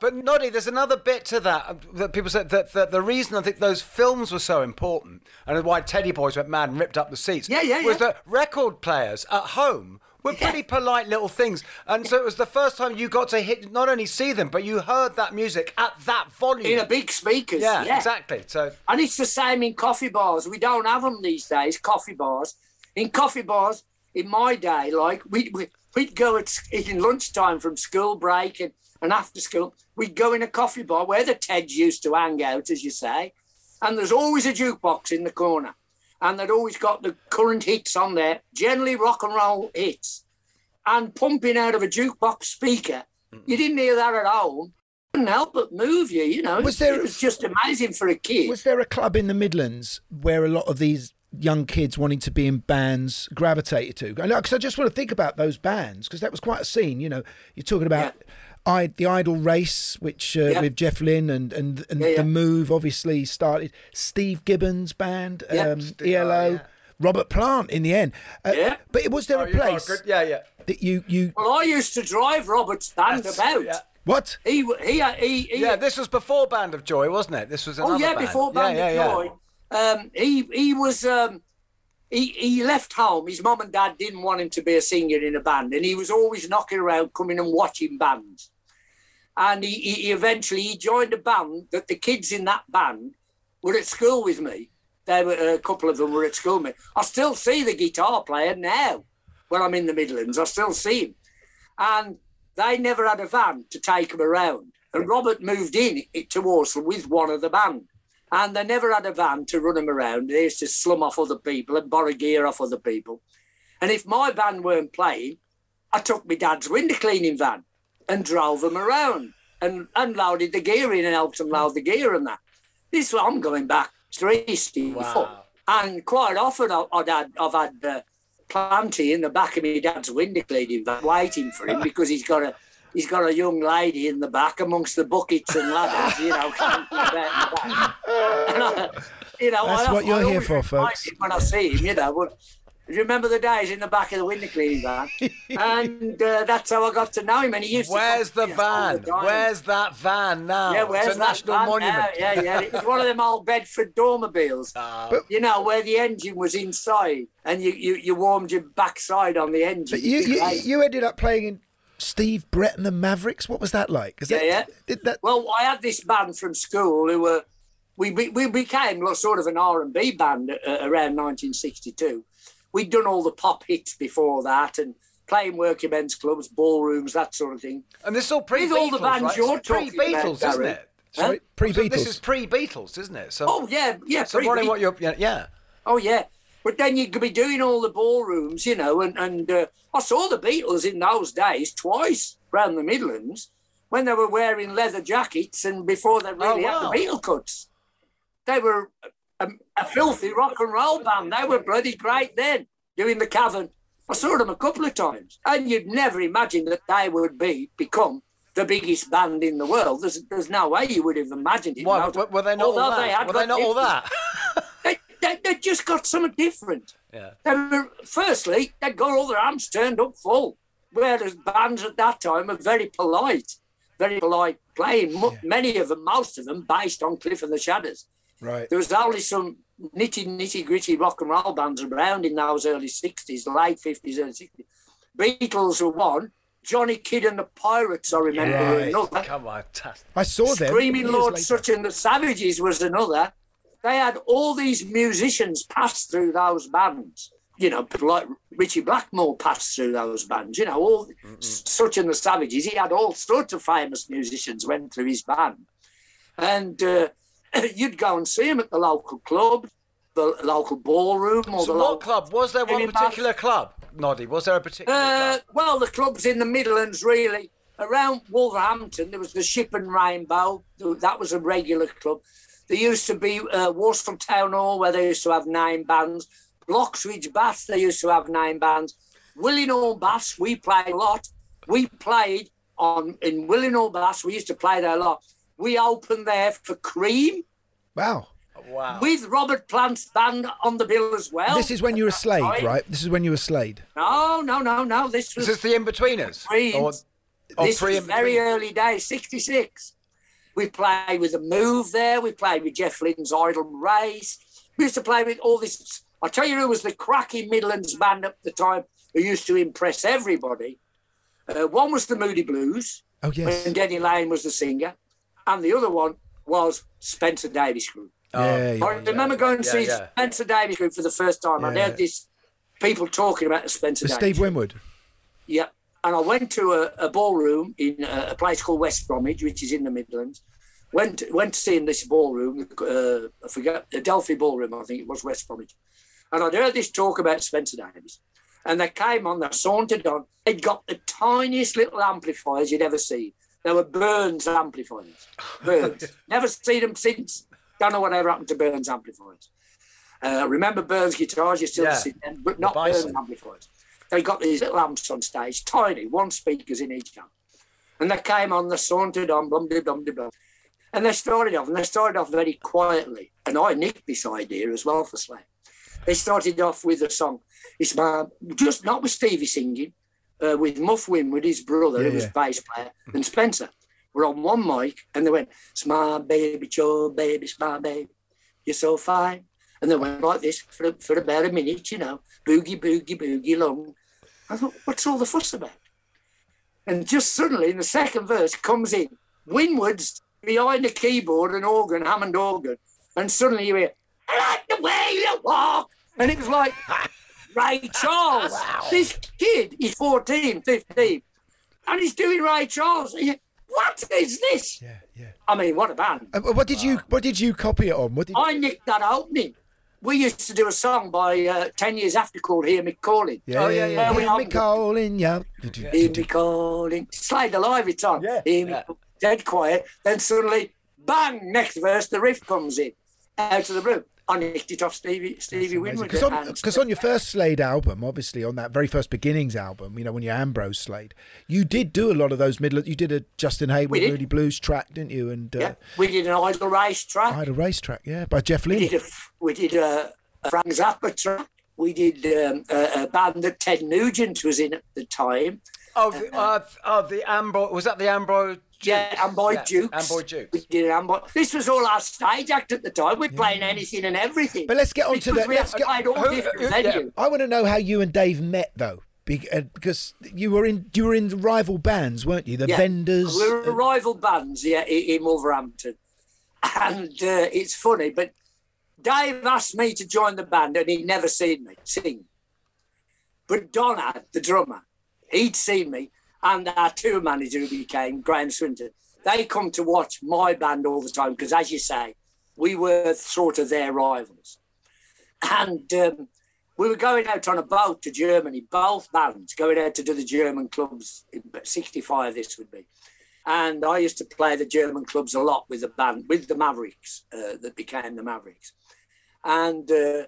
But Noddy, there's another bit to that uh, that people said that, that the reason I think those films were so important and why Teddy Boys went mad and ripped up the seats
Yeah, yeah,
was
yeah.
that record players at home were pretty polite little things. And so it was the first time you got to hit not only see them, but you heard that music at that volume.
In a big speakers.
Yeah,
yeah.
exactly. So
And it's the same in coffee bars. We don't have them these days, coffee bars. In coffee bars, in my day, like, we, we, we'd go at in lunchtime from school break and, and after school, we'd go in a coffee bar where the Teds used to hang out, as you say. And there's always a jukebox in the corner. And they'd always got the current hits on there, generally rock and roll hits. And pumping out of a jukebox speaker. You didn't hear that at home. Couldn't help but move you, you know.
Was there-
it was just amazing for a kid.
Was there a club in the Midlands where a lot of these young kids wanting to be in bands gravitated to? Because I just want to think about those bands because that was quite a scene. You know, you're talking about I, the Idle Race, which uh,
Yeah.
with Jeff Lynne and and, and
Yeah, yeah.
the Move obviously started. Steve Gibbons band,
Yeah.
um, ELO. Robert Plant in the end, uh,
Yeah.
but it was there
Oh,
a place
good- yeah, yeah.
that you you
Well, I used to drive Robert's band
That's-
about.
yeah.
what?
He, he, he, he,
yeah, this was before Band of Joy, wasn't it? This was another
oh yeah,
band.
before Band
yeah,
of
yeah,
Joy. Um, he he was um, he he left home. His mum and dad didn't want him to be a singer in a band, and he was always knocking around, coming and watching bands. And he, he eventually he joined a band that the kids in that band were at school with me. They were a couple of them were at school with me. I still see the guitar player now when I'm in the Midlands. I still see him, and they never had a van to take him around. And Robert moved in to Walsall with one of the band. And they never had a van to run him around. They used to slum off other people and borrow gear off other people. And if my band weren't playing, I took my dad's window cleaning van and drove them around and, and loaded the gear in and helped them load the gear and that. This I'm going back three
Wow.
And quite often I- I'd had, I've had uh, Planty in the back of my dad's window cleaning van waiting for him [laughs] because he's got a he's got a young lady in the back amongst the buckets and ladders, you know. camping about [laughs] in the back. And I- you know,
That's
I,
what you're
I
here for, folks.
When I see him, you know. But, remember the days in the back of the window cleaning van? [laughs] and uh, that's how I got to know him. And he used to be
Where's
to
the van? Where's that van now?
yeah, where's
it's a
that
national
van
monument.
now? Yeah, yeah. It was one of them old Bedford dormobiles. [laughs]
Ah.
you know, where the engine was inside and you, you, you warmed your backside on the engine.
But you, you you ended up playing in Steve Brett and the Mavericks. What was that like? Is
yeah,
that,
yeah.
did that
Well, I had this band from school who were we we, we became sort of an R and B band uh, around 1962. We'd done all the pop hits before that and playing working men's clubs, ballrooms, that sort of thing.
And this is all pre
With all the bands
right?
you're
It's pre-Beatles,
talking about,
isn't
Gary.
it?
Huh?
pre-Beatles.
This is pre-Beatles, isn't it? So,
Oh yeah, yeah.
so what,
pre-Beat-
what you're, yeah, yeah.
Oh yeah, but then you could be doing all the ballrooms, you know, and and uh, I saw the Beatles in those days twice around the Midlands when they were wearing leather jackets and before they really
Oh, wow.
had the Beatle cuts. They were a, a filthy rock and roll band. They were bloody great then, doing the cavern. I saw them a couple of times, and you'd never imagine that they would be become the biggest band in the world. There's, there's no way you would have imagined it.
Why, were, were they not all that?
they had
were they not all that? [laughs]
they, they, they just got something different.
yeah.
They were, firstly, they got all their amps turned up full, whereas bands at that time were very polite, very polite playing. Mo- Many of them, most of them, based on Cliff and the Shadows.
Right.
There was only some nitty nitty gritty rock and roll bands around in those early sixties, late fifties, early sixties. Beatles were one. Johnny Kidd and the Pirates, I remember, were
Right.
another.
Come on, fantastic.
I saw them.
Screaming Lord
later.
Sutch and the Savages was another. They had all these musicians pass through those bands. You know, like Ritchie Blackmore passed through those bands. You know, all Sutch and the Savages. He had all sorts of famous musicians went through his band, and uh, [laughs] you'd go and see him at the local club, the local ballroom, or
So
the
what
local
club? Was there one particular club, Noddy? Was there a particular
uh,
club?
well, the clubs in the Midlands, really. Around Wolverhampton, there was the Ship and Rainbow. That was a regular club. There used to be uh, Town Hall, where they used to have nine bands. Bloxwich Baths, they used to have nine bands. Willenhall Baths, we played a lot. We played on in Willenhall Baths. We used to play there a lot. We opened there for Cream
Wow.
Wow.
with Robert Plant's band on the bill as well.
This is when you were
At that
Slade,
time.
right? This is when you were Slade.
No, no, no, no. This was
Is this the in-betweeners?
Pre-
Or, or
this
pre
was very early days, 66. We played with the Move there. We played with Jeff Lynne's Idle Race. We used to play with all this. I'll tell you who was the cracking Midlands band at the time who used to impress everybody. Uh, one was the Moody Blues.
Oh, yes.
And Denny Laine was the singer. And the other one was Spencer Davis Group.
Yeah, yeah,
I remember going to
Yeah,
see
yeah.
Spencer Davis Group for the first time. I'd
Yeah.
heard this people talking about the Spencer
The
Davis
Steve Winwood.
Yeah. And I went to a, a ballroom in a, a place called West Bromwich, which is in the Midlands. Went went to see in this ballroom, uh, I forget, Adelphi Ballroom, I think it was West Bromwich. And I'd heard this talk about Spencer Davis. And they came on, they sauntered on. They'd got the tiniest little amplifiers you'd ever seen. They were Burns amplifiers. Burns. [laughs] Never seen them since. Don't know whatever happened to Burns amplifiers. Uh, remember Burns guitars, you still
Yeah.
see them, but not
The
Burns amplifiers. They got these little amps on stage, tiny, one speakers in each amp. And they came on, they sauntered on, blum de blum de blum. And they started off, and they started off very quietly. And I nicked this idea as well for Slade. They started off with a song. It's my, just not with Stevie singing, uh, with Muff Winwood, his brother,
Yeah,
who was
yeah.
bass player, and Spencer were on one mic, and they went, "It's my baby, your baby, it's my baby, you're so fine." And they went like this for, for about a minute, you know, boogie, boogie, boogie long. I thought, what's all the fuss about? And just suddenly, in the second verse, comes in Winwood's behind the keyboard and organ, Hammond organ, and suddenly you hear, "I like the way you walk," and it was like [laughs] Ray Charles. [laughs] This kid, he's 14, 15, and he's doing Ray Charles. What is this?
Yeah, yeah.
I mean, what a band!
Uh, what did you What did you copy it on? What did
I nicked that opening. We used to do a song by uh, 10 years after called Hear Me Calling.
Yeah, yeah, yeah. Hear me calling, yeah.
Hear me calling. Slade Alive, it's on.
Yeah.
Hear me
Yeah.
dead quiet. Then suddenly, bang, next verse, the riff comes in out of the blue. I nicked it off Stevie Stevie Winwood.
Because on,
and-
on your first Slade album, obviously on that very first Beginnings album, you know, when you're Ambrose Slade, you did do a lot of those middle. You did a Justin Hayward,
did.
Moody Blues track, didn't you? And uh,
yeah, we did an idle race track.
I had a race track, yeah, by Jeff
We
Lynne.
did a, we did a, a Frank Zappa track. We did um, a, a band that Ted Nugent was in at the time.
Oh, the, uh, oh, the Ambro. Was that the Ambro?
Yeah, Amboy
Yeah,
Dukes.
Amboy Dukes.
We did an Amboy. This was all our stage act at the time. We're playing anything and everything.
But let's get on to the.
We
Let's get,
played all
who-
different
who- yeah.
I want to know how you and Dave met, though, uh, because you were in you were in rival bands, weren't you? The
Yeah.
Vendors.
We were
uh,
rival bands, yeah, in Wolverhampton. And uh, it's funny, but Dave asked me to join the band and he'd never seen me sing. But Don had, the drummer, he'd seen me, and our tour manager who became Graham Swinton. They come to watch my band all the time because, as you say, we were sort of their rivals. And um, we were going out on a boat to Germany, both bands going out to do the German clubs. In 65, this would be. And I used to play the German clubs a lot with the band, with the Mavericks, uh, that became the Mavericks. And uh,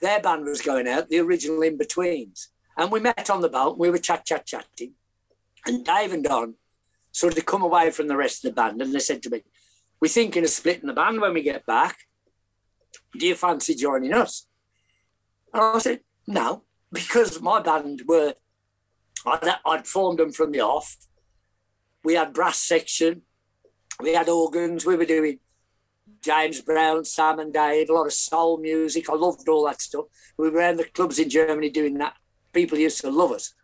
their band was going out, the original In Betweens. And we met on the boat, we were chat, chat, chatting. And Dave and Don sort of come away from the rest of the band and they said to me, We're thinking of splitting the band when we get back. Do you fancy joining us? And I said, No, because my band were, I'd, I'd formed them from the off. We had brass section, we had organs, we were doing James Brown, Sam and Dave, a lot of soul music. I loved all that stuff. We were in the clubs in Germany doing that. People used to love us.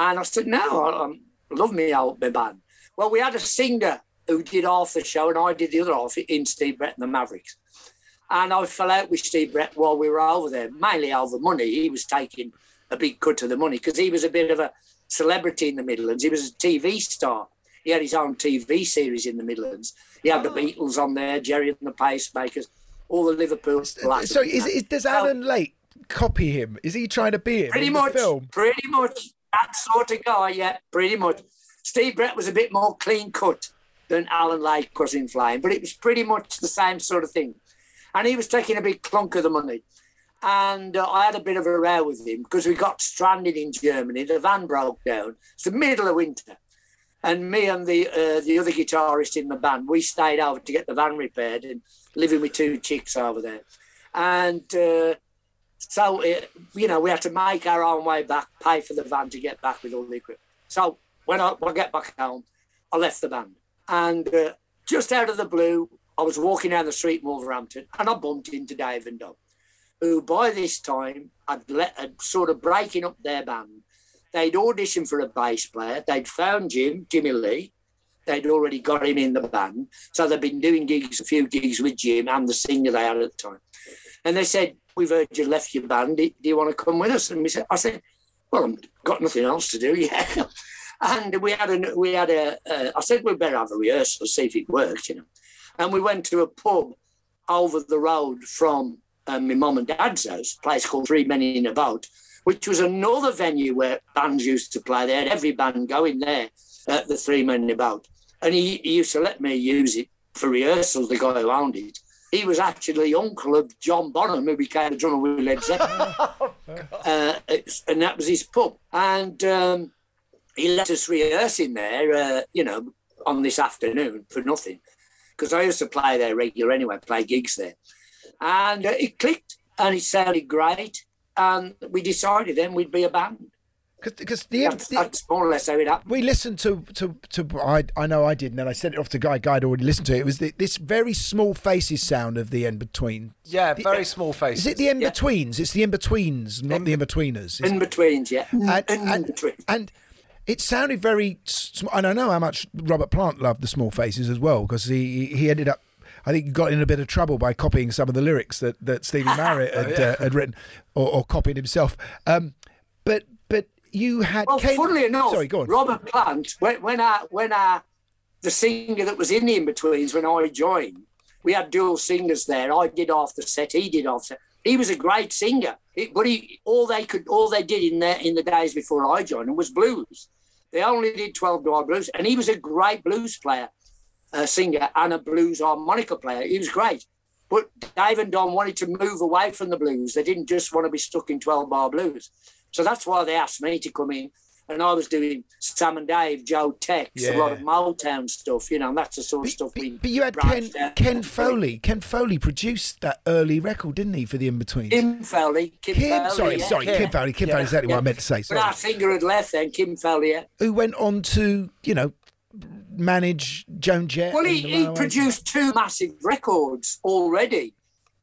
And I said, no, I, I love me out my band. Well, we had a singer who did half the show and I did the other half in Steve Brett and the Mavericks. And I fell out with Steve Brett while we were over there, mainly over money. He was taking a big cut of the money because he was a bit of a celebrity in the Midlands. He was a TV star. He had his own TV series in the Midlands. He had the oh. Beatles on there, Gerry and the Pacemakers, all the Liverpool. blacks.
So is, is does Alan Lake copy him? Is he trying to be him
Pretty
in
much,
the film?
pretty much that sort of guy. Yeah, pretty much. Steve Brett was a bit more clean cut than Alan Lake was in Flame, but it was pretty much the same sort of thing. And he was taking a big clunk of the money. And uh, I had a bit of a row with him because we got stranded in Germany. The van broke down. It's the middle of winter. And me and the uh, the other guitarist in the band, we stayed over to get the van repaired and living with two chicks over there. And uh, so, uh, you know, we had to make our own way back, pay for the van to get back with all the equipment. So when I, when I get back home, I left the band. And uh, just out of the blue, I was walking down the street in Wolverhampton and I bumped into Dave and Doug, who by this time had, let, had sort of breaking up their band. They'd auditioned for a bass player. They'd found Jim, Jimmy Lea. They'd already got him in the band. So they'd been doing gigs, a few gigs with Jim and the singer they had at the time. And they said, We've heard you left your band. Do you want to come with us? And we said, I said, Well, I've got nothing else to do. [laughs] Yeah. And we had a, we had a. Uh, I said, We'd better have a rehearsal, see if it works, you know. And we went to a pub over the road from um, my mum and dad's house, a place called Three Men in a Boat, which was another venue where bands used to play. They had every band going there at the Three Men in a Boat. And he, he used to let me use it for rehearsals, the guy who owned it. He was actually uncle of John Bonham, who became a drummer with Led [laughs] Zeppelin. uh, and that was his pub. And um, he let us rehearse in there, uh, you know, on this afternoon for nothing. Because I used to play there regular anyway, play gigs there. And uh, it clicked and it sounded great. And we decided then we'd be a band.
Because the,
that's, that's more or less how it happened.
We listened to to to I I know I did, and then I sent it off to Guy. Guy had already listened to it. It was the, this very small faces sound of the in between.
Yeah,
The-
very small faces.
Is it the in betweens? It's the in betweens, not the in betweeners.
In betweens, yeah.
And, and, and it sounded very. sm- And I know how much Robert Plant loved the small faces as well, because he he ended up. I think he got in a bit of trouble by copying some of the lyrics that, that Stevie [laughs] Marriott had,
yeah.
uh, had written, or, or copied himself. Um, but but you had.
Well,
Ken-
funnily enough,
sorry, go on.
Robert Plant, when, when I when I the singer that was in the in-betweens when I joined, we had dual singers there. I did half the set, he did half the set. He was a great singer, It- but he all they could all they did in there in the days before I joined was blues. They only did twelve bar blues, and he was a great blues player, a singer, and a blues harmonica player. He was great. But Dave and Don wanted to move away from the blues. They didn't just want to be stuck in 12 bar blues. So that's why they asked me to come in. And I was doing Sam and Dave, Joe Tex, a lot of Motown stuff, you know, and that's the sort of stuff we.
But you had Ken,
out.
Ken Fowley. Ken Fowley produced that early record, didn't he, for the In Between?
Kim Fowley. Kim,
Kim,
Fowley,
sorry,
yeah.
sorry, Kim Fowley. Kim Fowley, is exactly what I meant to say.
But
Sorry.
our singer had left then, Kim Fowley. yeah.
Who went on to, you know, manage Joan Jett?
Well, he, he produced two massive records already,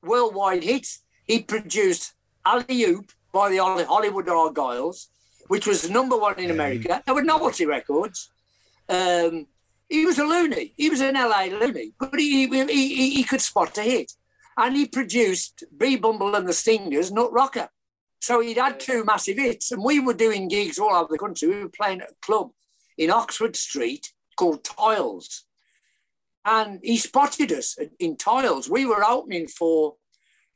worldwide hits. He produced Alley Oop by the Hollywood Argyles, which was number one in America. They were novelty records. Um, he was a loony. He was an LA loony, but he, he, he, he could spot a hit. And he produced B. Bumble and the Stingers, Nut Rocker. So he'd had two massive hits, and we were doing gigs all over the country. We were playing at a club in Oxford Street called Tiles. And he spotted us in Tiles. We were opening for,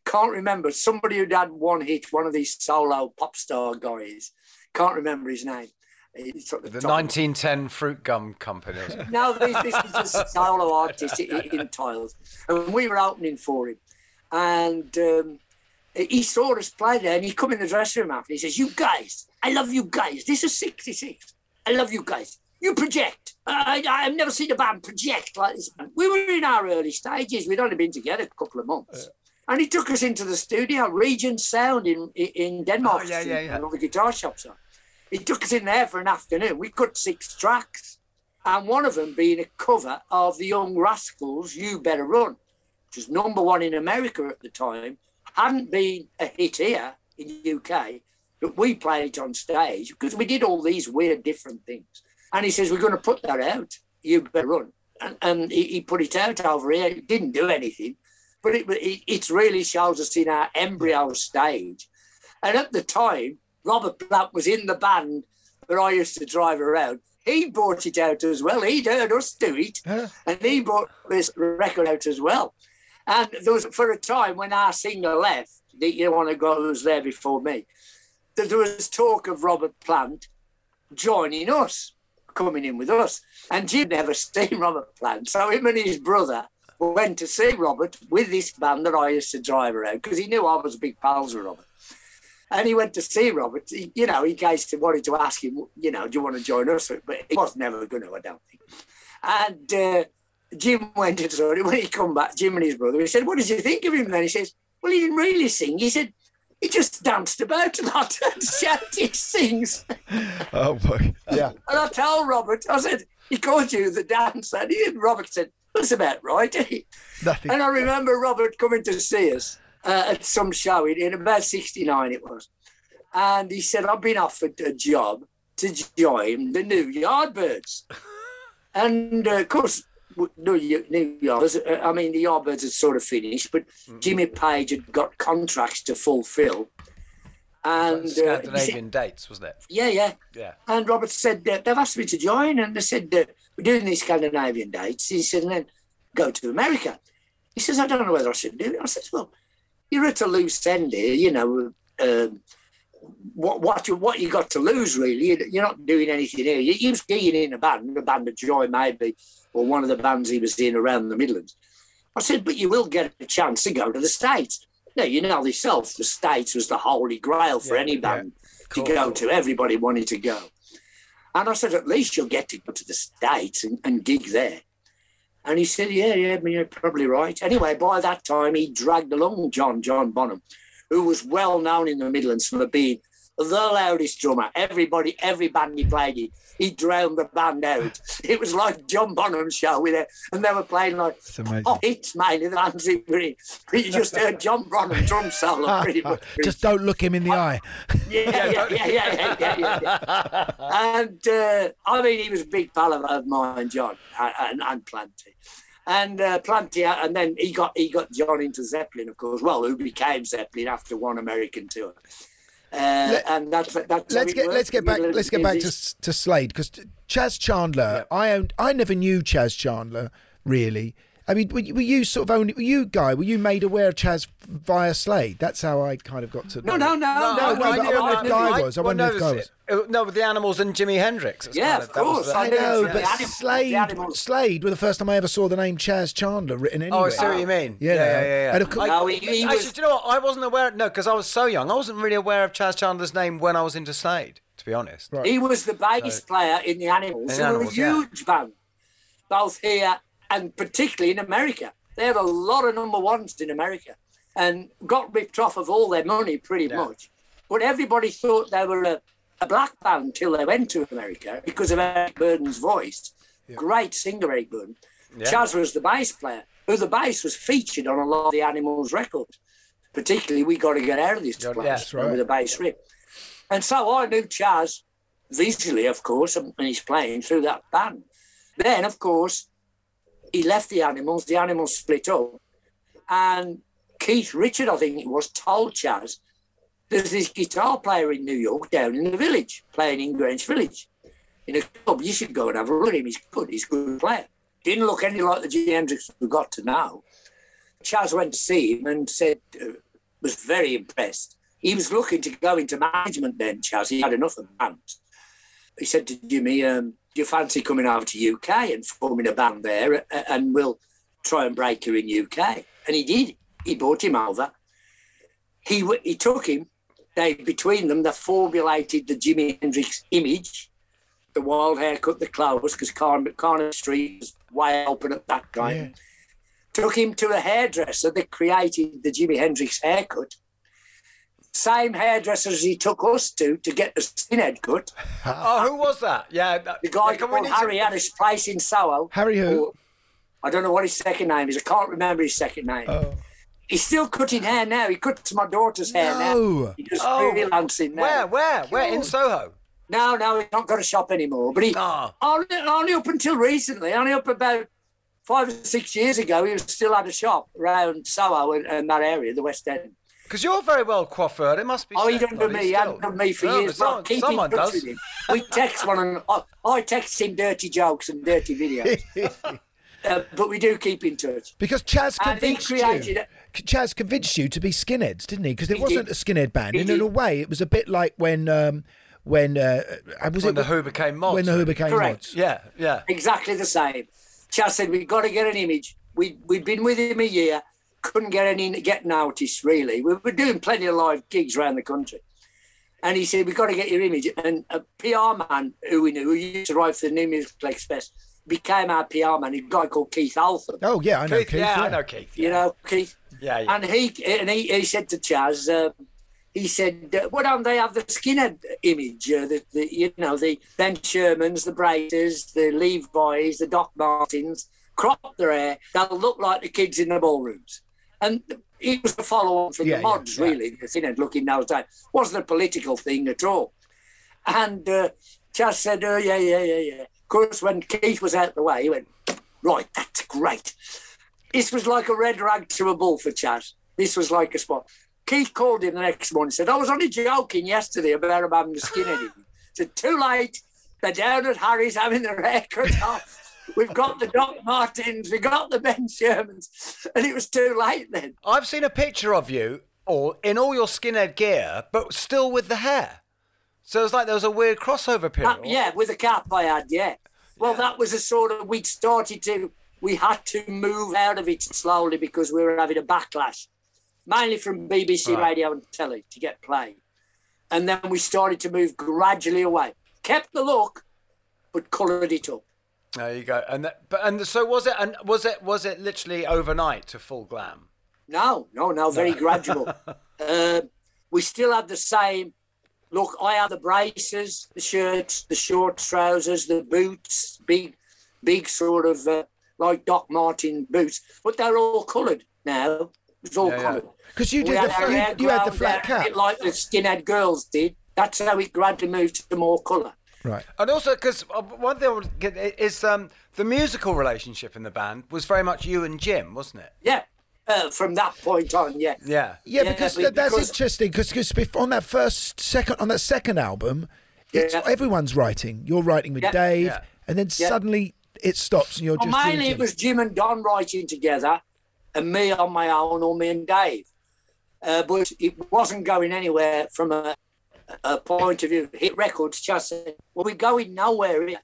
can't remember, somebody who'd had one hit, one of these solo pop star guys. Can't remember his name. The
The 1910 Fruit Gum Company. [laughs]
No, this, this was a solo artist in, Tiles. And we were opening for him. And um, he saw us play there and he come in the dressing room after. He says, You guys, I love you guys. This is 66. I love you guys. You project. I, I've never seen a band project like this. We were in our early stages. We'd only been together a couple of months. And he took us into the studio, Regent Sound in in Denmark,
Oh, yeah, yeah, yeah.
the guitar shops are. He took us in there for an afternoon. We cut six tracks, and one of them being a cover of the Young Rascals' "You Better Run." which was number one in America at the time, hadn't been a hit here in the UK, but we played it on stage because we did all these weird different things. And he says, We're going to put that out. You better run. And, and he, he put it out over here. It didn't do anything, but it, it, it really shows us in our embryo stage. And at the time, Robert Plant was in the band that I used to drive around. He brought it out as well. He'd heard us do it, and he brought this record out as well. And there was for a time when our singer left, the you one guy who was there before me, that there was talk of Robert Plant joining us, coming in with us. And Jim never [laughs] seen Robert Plant, so him and his brother went to see Robert with this band that I used to drive around because he knew I was a big pals with Robert. And he went to see Robert. He, you know, he case to wanted to ask him, you know, do you want to join us? But he was never going to, I don't think. And uh, Jim [laughs] went and saw him. When he come back, Jim and his brother, he said, what did you think of him then? He says, well, he didn't really sing. He said, he just danced about a lot [laughs] and shouted, sings.
Oh boy. Yeah.
And I told Robert, I said, he called you the dancer. And he, Robert said, that's about right.
Nothing.
And I remember Robert coming to see us uh, at some show in, in about 69 it was. And he said, I've been offered a job to join the New Yardbirds. [laughs] and uh, of course, New, New Yardbirds, uh, I mean, the Yardbirds had sort of finished, but Jimmy Page had got contracts to fulfill. And uh, he said-
Scandinavian dates, wasn't it?
yeah, yeah.
Yeah.
And Robert said, they've asked me to join. And they said, we're doing these Scandinavian dates. He said, and then go to America. He says, I don't know whether I should do it. I said, well, you're at a loose end here, you know. Um, what what you what you got to lose really? You- You're not doing anything here. You was skiing in a band, a band of joy maybe, or one of the bands he was in around the Midlands. I said, but you will get a chance to go to the States. Now you know yourself, the States was the holy grail for any band to go to. Everybody wanted to go. And I said, at least you'll get to go to the States and, and gig there. And he said, yeah, yeah, you're probably right. Anyway, by that time, he dragged along John, John Bonham, who was well known in the Midlands for being the loudest drummer. Everybody, every band he played in, he drowned the band out. It was like John Bonham's show with it, and they were playing like oh, hits mainly the bands he were in. But you just heard John Bonham drum solo [laughs] pretty much.
Just don't look him in the eye.
Yeah, yeah, yeah, yeah, yeah, yeah, yeah. And uh, I mean, he was a big pal of, of mine, John, and, and, and Planty. And uh, Planty, and then he got he got John into Zeppelin, of course. Well, who became Zeppelin after one American tour. Uh, and that's that's
let's
it
get let's get back let's get back to to Slade because Chas Chandler. I owned, I never knew Chas Chandler really. I mean, were, you- were you sort of only were you guy? Were you made aware of Chas via Slade? That's how I kind of got to.
No,
know.
no, no, no.
no, but I wonder if Guy was. I
well,
wonder
no,
if Guy
it's- uh, No, with the Animals and Jimi Hendrix.
Yeah,
kind
of
that
course,
the-
I
I know,
the
but
animals,
Slade,
animals.
Slade were the first time I ever saw the name Chas Chandler written anywhere.
Oh, I see what you mean.
You
yeah, yeah, yeah, yeah.
And of course,
No, he- he
Actually,
was-
do you know what? I wasn't aware. No, because I was so young. I wasn't really aware of Chas Chandler's name when I was into Slade. To be honest.
He was the bass
So-
player in the Animals.
In
They were
Animals,
a huge band, both here and particularly in America. They had a lot of number ones in America and got ripped off of all their money pretty much. But everybody thought they were a, a black band until they went to America because of Eric Burdon's voice. Great singer, Eric Burden.
Yeah.
Chas was the bass player, who the bass was featured on a lot of the Animals records. Particularly, we got to get out of this place
that's right.
with a bass rip. And so I knew Chas visually, of course, and he's playing through that band. Then, of course, he left the Animals. The Animals split up, and Keith Richard, I think it was, told Chas, "There's this guitar player in New York down in the village playing in Greenwich Village, in a club. You should go and have a look at him. He's good. He's a good player. Didn't look any like the Hendrix we got to know." Chas went to see him and said, uh, was very impressed. He was looking to go into management then, Chas. He had enough of bands. He said to Jimi, um, you fancy coming over to UK and forming a band there uh, and we'll try and break you in UK? And he did. He brought him over. He, he took him. They, between them, they formulated the Jimi Hendrix image, the wild haircut, the clothes, because Carn- Street was way open at that time took him to a hairdresser that created the Jimi Hendrix haircut. Same hairdressers he took us to to get the skinhead cut. [laughs]
oh, who was that? Yeah, that,
The guy
yeah,
called
to-
Harry had his place in Soho.
Harry who?
Or I don't know what his second name is. I can't remember his second name. Oh. He's still cutting hair now. He cuts my daughter's hair now.
No.
He does
Oh,
freelancing now.
Where? Where? Where? In Soho?
No, no, he's not got a shop anymore. But he ah. only, only up until recently, only up about five or six years ago, he was still had a shop around Soho and, and that area, the West End.
Because you're very well coiffured. It must be.
Oh, he to
buddy,
me. He hadn't done me for
No,
years.
some-
keep
someone
in touch
does.
with him. We text one and I, I text him dirty jokes and dirty videos. [laughs] uh, but we do keep in touch.
Because
Chas
convinced you.
it.
Chas convinced you to be skinheads, didn't he? Because it
He
wasn't
did.
a skinhead band.
He
And in a way, it was a bit like when um, when uh, was
When
it
the Who became mods.
when the Who became
Correct.
mods.
Yeah, yeah.
Exactly the same. Chas said we've got to get an image. We we'd been with him a year, couldn't get any getting noticed really. We were doing plenty of live gigs around the country, and he said we've got to get your image. And a PR man who we knew, who used to write for the New Musical Express, became our PR man. A guy called Keith Altham.
Oh yeah, I know
Keith,
Keith.
yeah, I know Keith.
You know Keith.
Yeah, yeah.
And he and he, he said to Chas, uh, he said, uh, "Why don't they have the skinhead image? Uh, the, the you know the Ben Shermans, the Braces, the Levi's, the Doc Martens, crop their hair. They'll look like the kids in the ballrooms." And it was a follow-on from
Yeah,
the mods,
yeah.
really. The skinhead looking those days wasn't a political thing at all. And uh, Chas said, "Oh yeah, yeah, yeah, yeah." Of course, when Keith was out the way, he went, "Right, that's great." This was like a red rag to a bull for Chas. This was like a spot. Keith called him the next morning and said, I was only joking yesterday about him having the skin in him. [laughs] said, Too late. They're down at Harry's having the cut [laughs] off. We've got the Doc Martens, we've got the Ben Shermans. And it was too late then.
I've seen a picture of you, all in all your skinhead gear, but still with the hair. So it's like there was a weird crossover period.
Uh, yeah, with the cap I had, yeah. Well, that was a sort of, we'd started to, we had to move out of it slowly because we were having a backlash, mainly from BBC
Right.
radio and telly to get played. And then we started to move gradually away. Kept the look, but coloured it up.
There you go. And that, but and so was it? And was it? Was it literally overnight to full glam?
No, no, no, very gradual. [laughs] Uh, we still had the same look. I had the braces, the shirts, the short trousers, the boots, big, big sort of uh, like Doc Marten boots, but they're all coloured now. It's all
Yeah, yeah.
you did the- you- you had the flat cap.
like the skinhead girls did. That's how it gradually moved to more colour.
Right.
And also, because one thing I want to get is um, the musical relationship in the band was very much you and Jim, wasn't it?
Yeah, uh, from that point on, yeah.
Yeah.
Yeah, because
but
that- that's
because-
interesting. Because on that first, second, on that second album, it's
Yeah.
everyone's writing. You're writing with
Yeah.
Dave,
Yeah.
and then
Yeah.
suddenly it stops, and you're
Well,
just. you and
mainly it was Jim and Don writing together, and me on my own, or me and Dave. Uh, but it wasn't going anywhere from a, a point of view. Hit records just "Well, we're going nowhere here.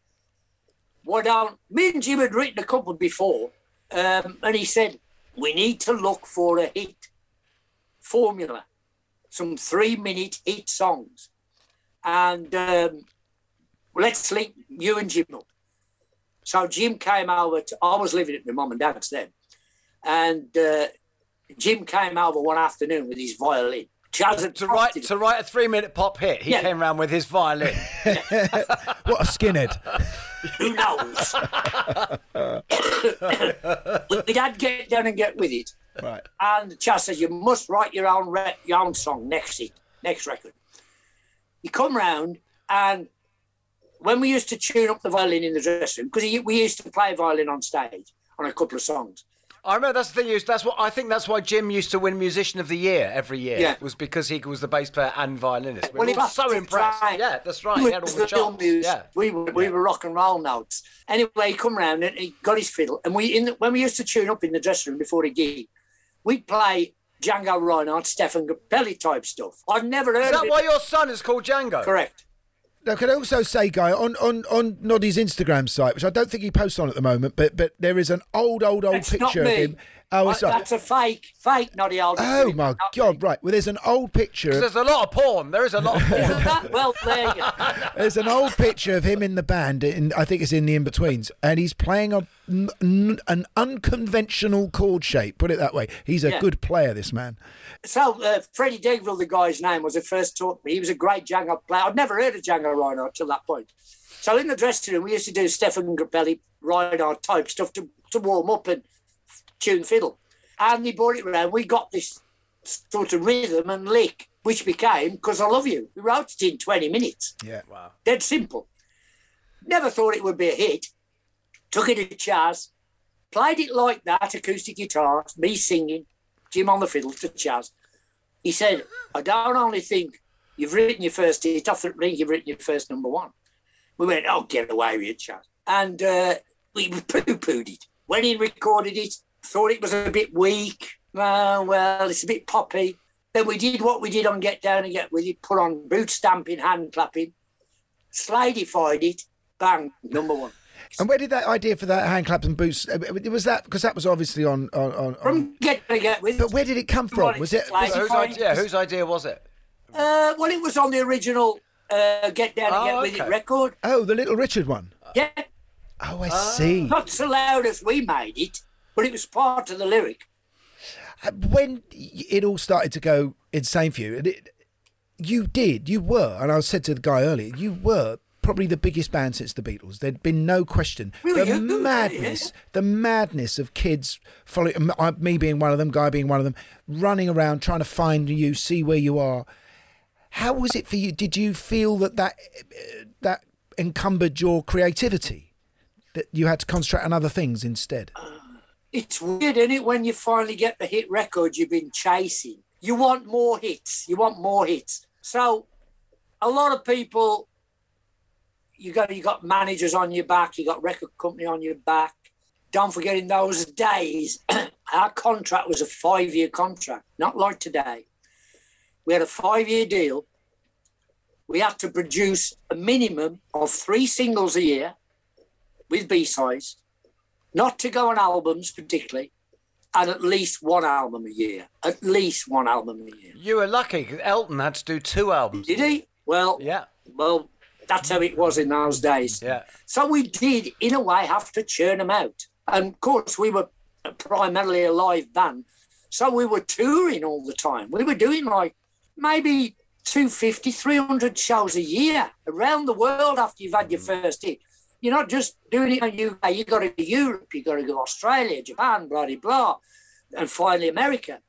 Why don't me and Jim had written a couple before, um, and he said we need to look for a hit formula, some three-minute hit songs, and um, let's link you and Jim up." So Jim came over. To, I was living at my mum and dad's then, and uh, Jim came over one afternoon with his violin. Chas had
To write
prompted
to write a three minute pop hit, he
Yeah.
came round with his violin. [laughs]
what a skinhead. [laughs]
Who knows? [laughs] We'd had get down and get with it.
Right.
And Chas says You must write your own re- your own song next it, next record. You come round and when we used to tune up the violin in the dressing room, because we used to play violin on stage on a couple of songs.
I remember that's the thing. is- That's what I think. That's why Jim used to win Musician of the Year every year.
Yeah.
was because he was the bass player and violinist. We
Well,
were
he was
so impressed.
right.
Yeah, that's right.
He
He had all the
the film
charts.
music.
Yeah.
We were, we were rock and roll notes. Anyway, he come round and he got his fiddle. And we in the, when we used to tune up in the dressing room before a gig, we'd play Django Reinhardt, Stefan Grappelli type stuff. I've never heard
Is
of
that why your son is called Django?
Correct.
Now, can I also say, Guy, on, on, on Noddy's Instagram site, which I don't think he posts on at the moment, but but there is an old, old, old
It's
picture of him. Oh, it's
I- That's a fake, fake Noddy Oldie.
Oh my God! Right. Well, there's an old picture. Of,
there's a lot of porn. There is a lot of porn.
That? Well, there you go. [laughs]
there's an old picture of him in the band. In I think it's in the in betweens, and he's playing a, n- n- an unconventional chord shape. Put it that way. He's a
Yeah.
good player. This man.
So uh, Freddie Degville, the guy's name, was the first taught me. He was a great Django player. I'd never heard of Django Reinhardt till that point. So in the dressing room, we used to do Stefan Grappelli, Reinhardt type stuff to to warm up and tune fiddle. And they brought it round. We got this sort of rhythm and lick, which became Because I Love You. We wrote it in 20 minutes.
Yeah.
Wow.
Dead simple. Never thought it would be a hit. Took it to Chas. Played it like that, acoustic guitar, me singing, Jim on the fiddle to Chas. He said, I don't only think you've written your first hit, I think you've written your first number one. We went, oh, get away with it, Chas. And uh, we poo-pooed it. When he recorded it, thought it was a bit weak. Uh, well, it's a bit poppy. Then we did what we did on Get Down and Get With It, put on boot stamping, hand clapping, slidified it, bang, number one.
And where did that idea for that hand claps and boots? uh, Was that because that was obviously on on, on, on
From Get Down and Get With It.
But where did it come from? Was it?
Slide-
Whose idea? Whose idea was it?
Uh, well, it was on the original uh, Get Down and
Oh,
Get With It record.
Oh, the Little Richard one.
Yeah,
Oh, I see.
not so loud as we made it, but it was part of the lyric.
Uh, When it all started to go insane for you, and it, you did, you were, and I said to the guy earlier, you were probably the biggest band since the Beatles. There'd been no question.
Really?
The
Yeah.
madness, the madness of kids following me being one of them, guy being one of them, running around trying to find you, see where you are. How was it for you? Did you feel that that uh, that encumbered your creativity? That you had to concentrate on other things instead?
It's weird, isn't it, when you finally get the hit record you've been chasing? You want more hits. You want more hits. So, a lot of people, you got you got managers on your back, you got record company on your back. Don't forget, in those days, [clears throat] our contract was a five-year contract, not like today. We had a five-year deal. We had to produce a minimum of three singles a year with B-sides not to go on albums particularly, and at least one album a year. At least one album a year.
You were lucky Elton had to do two albums.
Did he? Well,
Yeah.
Well, that's how it was in those days.
Yeah.
So we did, in a way, have to churn them out. And of course, we were primarily a live band, so we were touring all the time. We were doing like maybe 250, 300 shows a year around the world after you've had your mm. first hit. You're not just doing it in the UK, you got to go Europe, You've got to go Australia, Japan, blah, blah, blah, and finally America.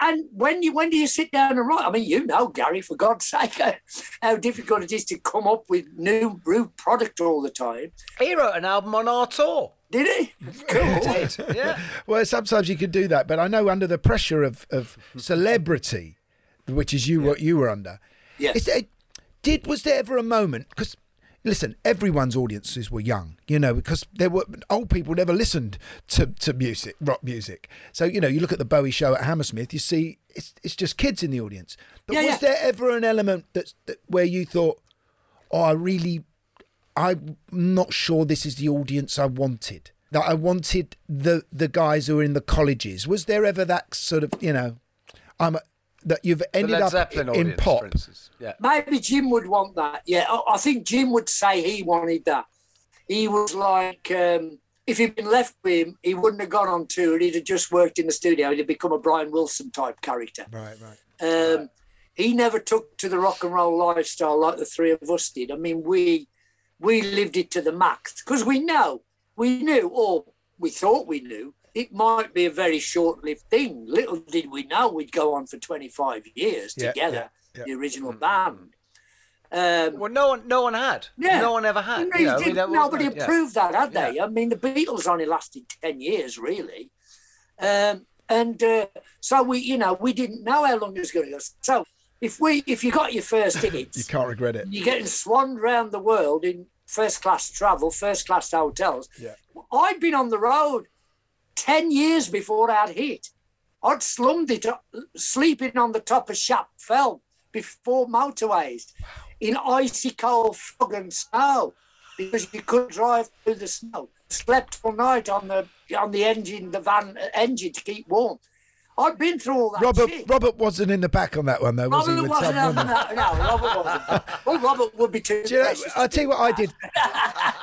And when you when do you sit down and write? I mean, you know, Gary, for God's sake, how, [laughs] how difficult it is to come up with new new product all the time.
He wrote an album on our tour.
Did he? [laughs] Cool.
Did, yeah.
Well, sometimes you could do that, but I know under the pressure of, of celebrity, which is you what you were under.
Yeah.
Is there, did was there ever a moment? Because listen, everyone's audiences were young, you know, because there were old people never listened to, to music, rock music. So you know, you look at the Bowie show at Hammersmith, you see it's it's just kids in the audience. But
Yeah,
was
yeah.
there ever an element that's that where you thought, oh, I really I'm not sure this is the audience I wanted. That I wanted the the guys who are in the colleges. Was there ever that sort of you know, I'm a, that you've ended up
Zeppelin
in
audience,
pop?
Yeah.
Maybe Jim would want that. Yeah, I, I think Jim would say he wanted that. He was like, um, if he'd been left with him, he wouldn't have gone on tour. He'd have just worked in the studio. He'd have become a Brian Wilson type character.
Right, right.
Um, he never took to the rock and roll lifestyle like the three of us did. I mean, we we lived it to the max because we know, we knew, or we thought we knew, it might be a very short-lived thing. Little did we know we'd go on for 25 years
Yeah,
together,
yeah, yeah.
the original band. Um,
Well, no one, no one had.
yeah.
No one ever had. You know, I mean,
didn't-
that was
nobody approved that, had they? I mean, the Beatles only lasted 10 years, really. Um, and uh, so we, you know, we didn't know how long it was going to go. So if we, if you got your first [laughs] tickets, You
can't regret it.
you're getting swanned around the world in first class travel, first class hotels.
Yeah.
I'd been on the road 10 years before I'd hit. I'd slummed it, sleeping on the top of Shap Fell before motorways in icy cold fog and snow because you couldn't drive through the snow. Slept all night on the on the engine, the van uh, engine to keep warm. I'd been through all that
Robert
shit.
Robert wasn't in the back on that one though, was
Robert
he?
Wasn't on that. No, Robert wasn't. [laughs] Well, Robert would be too.
Do you know, I'll tell you what I did.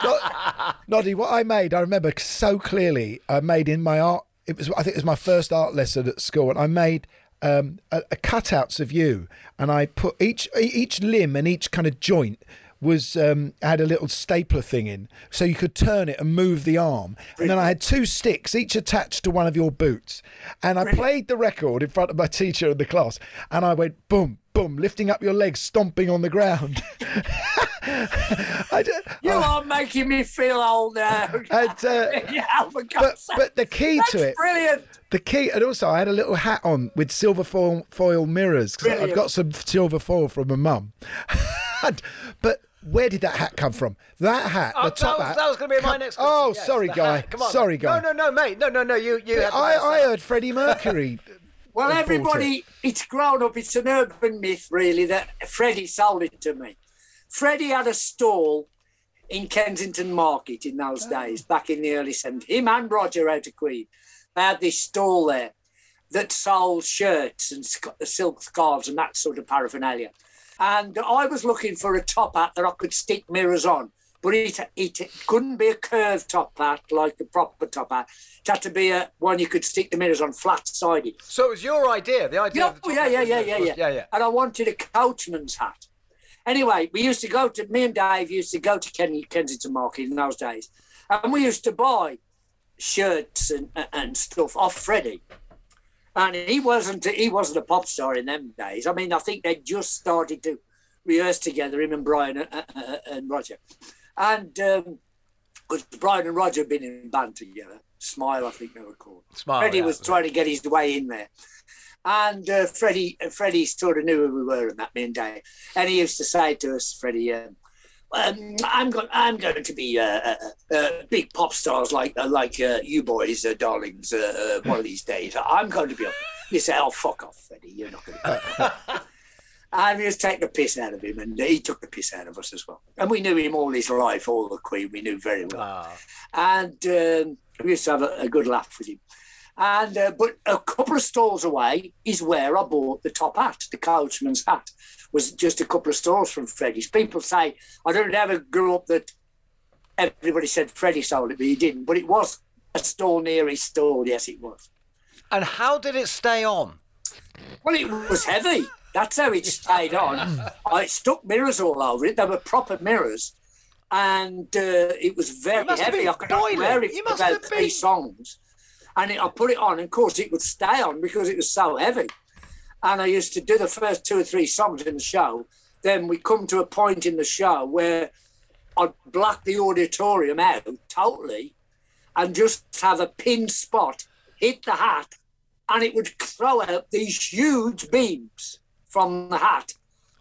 Nod- Noddy, what I made, I remember so clearly. I made in my art. It was, I think, it was my first art lesson at school, and I made um, a, a cutouts of you, and I put each each limb and each kind of joint was um, had a little stapler thing in, so you could turn it and move the arm. And then I had two sticks, each attached to one of your boots. And I played the record in front of my teacher in the class, and I went boom, boom, lifting up your legs, stomping on the ground. [laughs]
You
oh,
are making me feel old now. [laughs]
and, uh, [laughs]
yeah,
but, but the key
That's
to it,
brilliant.
the key, and also I had a little hat on with silver foil, foil mirrors because I've got some silver foil from my mum. But where did that hat come from? That hat,
Oh,
the top
that was,
hat.
that was going to be my next question.
Oh,
Yes,
sorry, guy.
hat. Come on.
Sorry, guy.
No, no, no, mate. No, no, no. You, you. had
I, I heard Freddie [laughs] Mercury.
Well,
bought
everybody, it's grown up. It's an urban myth, really, that Freddie sold it to me. Freddie had a stall in Kensington Market in those oh. days, back in the early 70s. Him and Roger out of Queen. They had this stall there that sold shirts and sc- silk scarves and that sort of paraphernalia. And I was looking for a top hat that I could stick mirrors on. But it, it couldn't be a curved top hat like a proper top hat. It had to be a one you could stick the mirrors on flat sided.
So it was your idea, the idea.
Yeah,
the
yeah, yeah, yeah, yeah, yeah,
yeah, yeah.
And I wanted a coachman's hat. Anyway, we used to go to me and Dave used to go to Ken, Kensington Market in those days, and we used to buy shirts and and stuff off Freddie. And he wasn't he wasn't a pop star in them days. I mean, I think they just started to rehearse together, him and Brian and, uh, and Roger. And because Brian and Roger had been in band together, Smile, I think they were called.
Smile,
Freddie
yeah.
was trying to get his way in there. And uh, Freddie, uh, Freddie sort of knew who we were and that, me and Dave. And he used to say to us, Freddie, um, um, I'm going, I'm going to be uh, uh, uh, big pop stars like uh, like uh, you boys, uh, darlings, one of these days. I'm going to be. Up. You say, oh fuck off, Freddie, you're not going to. and we was taking the piss out of him, and he took the piss out of us as well. And we knew him all his life, all the Queen, we knew very well. And um, we used to have a, a good laugh with him. And uh, but a couple of stalls away is where I bought the top hat, the coachman's hat. Was just a couple of stalls from Freddie's. People say I don't ever grew up that everybody said Freddie sold it, but he didn't. But it was a stall near his stall. Yes, it was.
And how did it stay on?
Well, it was heavy. That's how it stayed on. I stuck mirrors all over it. They were proper mirrors, and uh, it was very heavy. I could wear it
You
for
must
about
have
three songs, and it, I put it on. And of course, it would stay on because it was so heavy. And I used to do the first two or three songs in the show. Then we come to a point in the show where I'd black the auditorium out totally, and just have a pin spot hit the hat, and it would throw out these huge beams from the hat.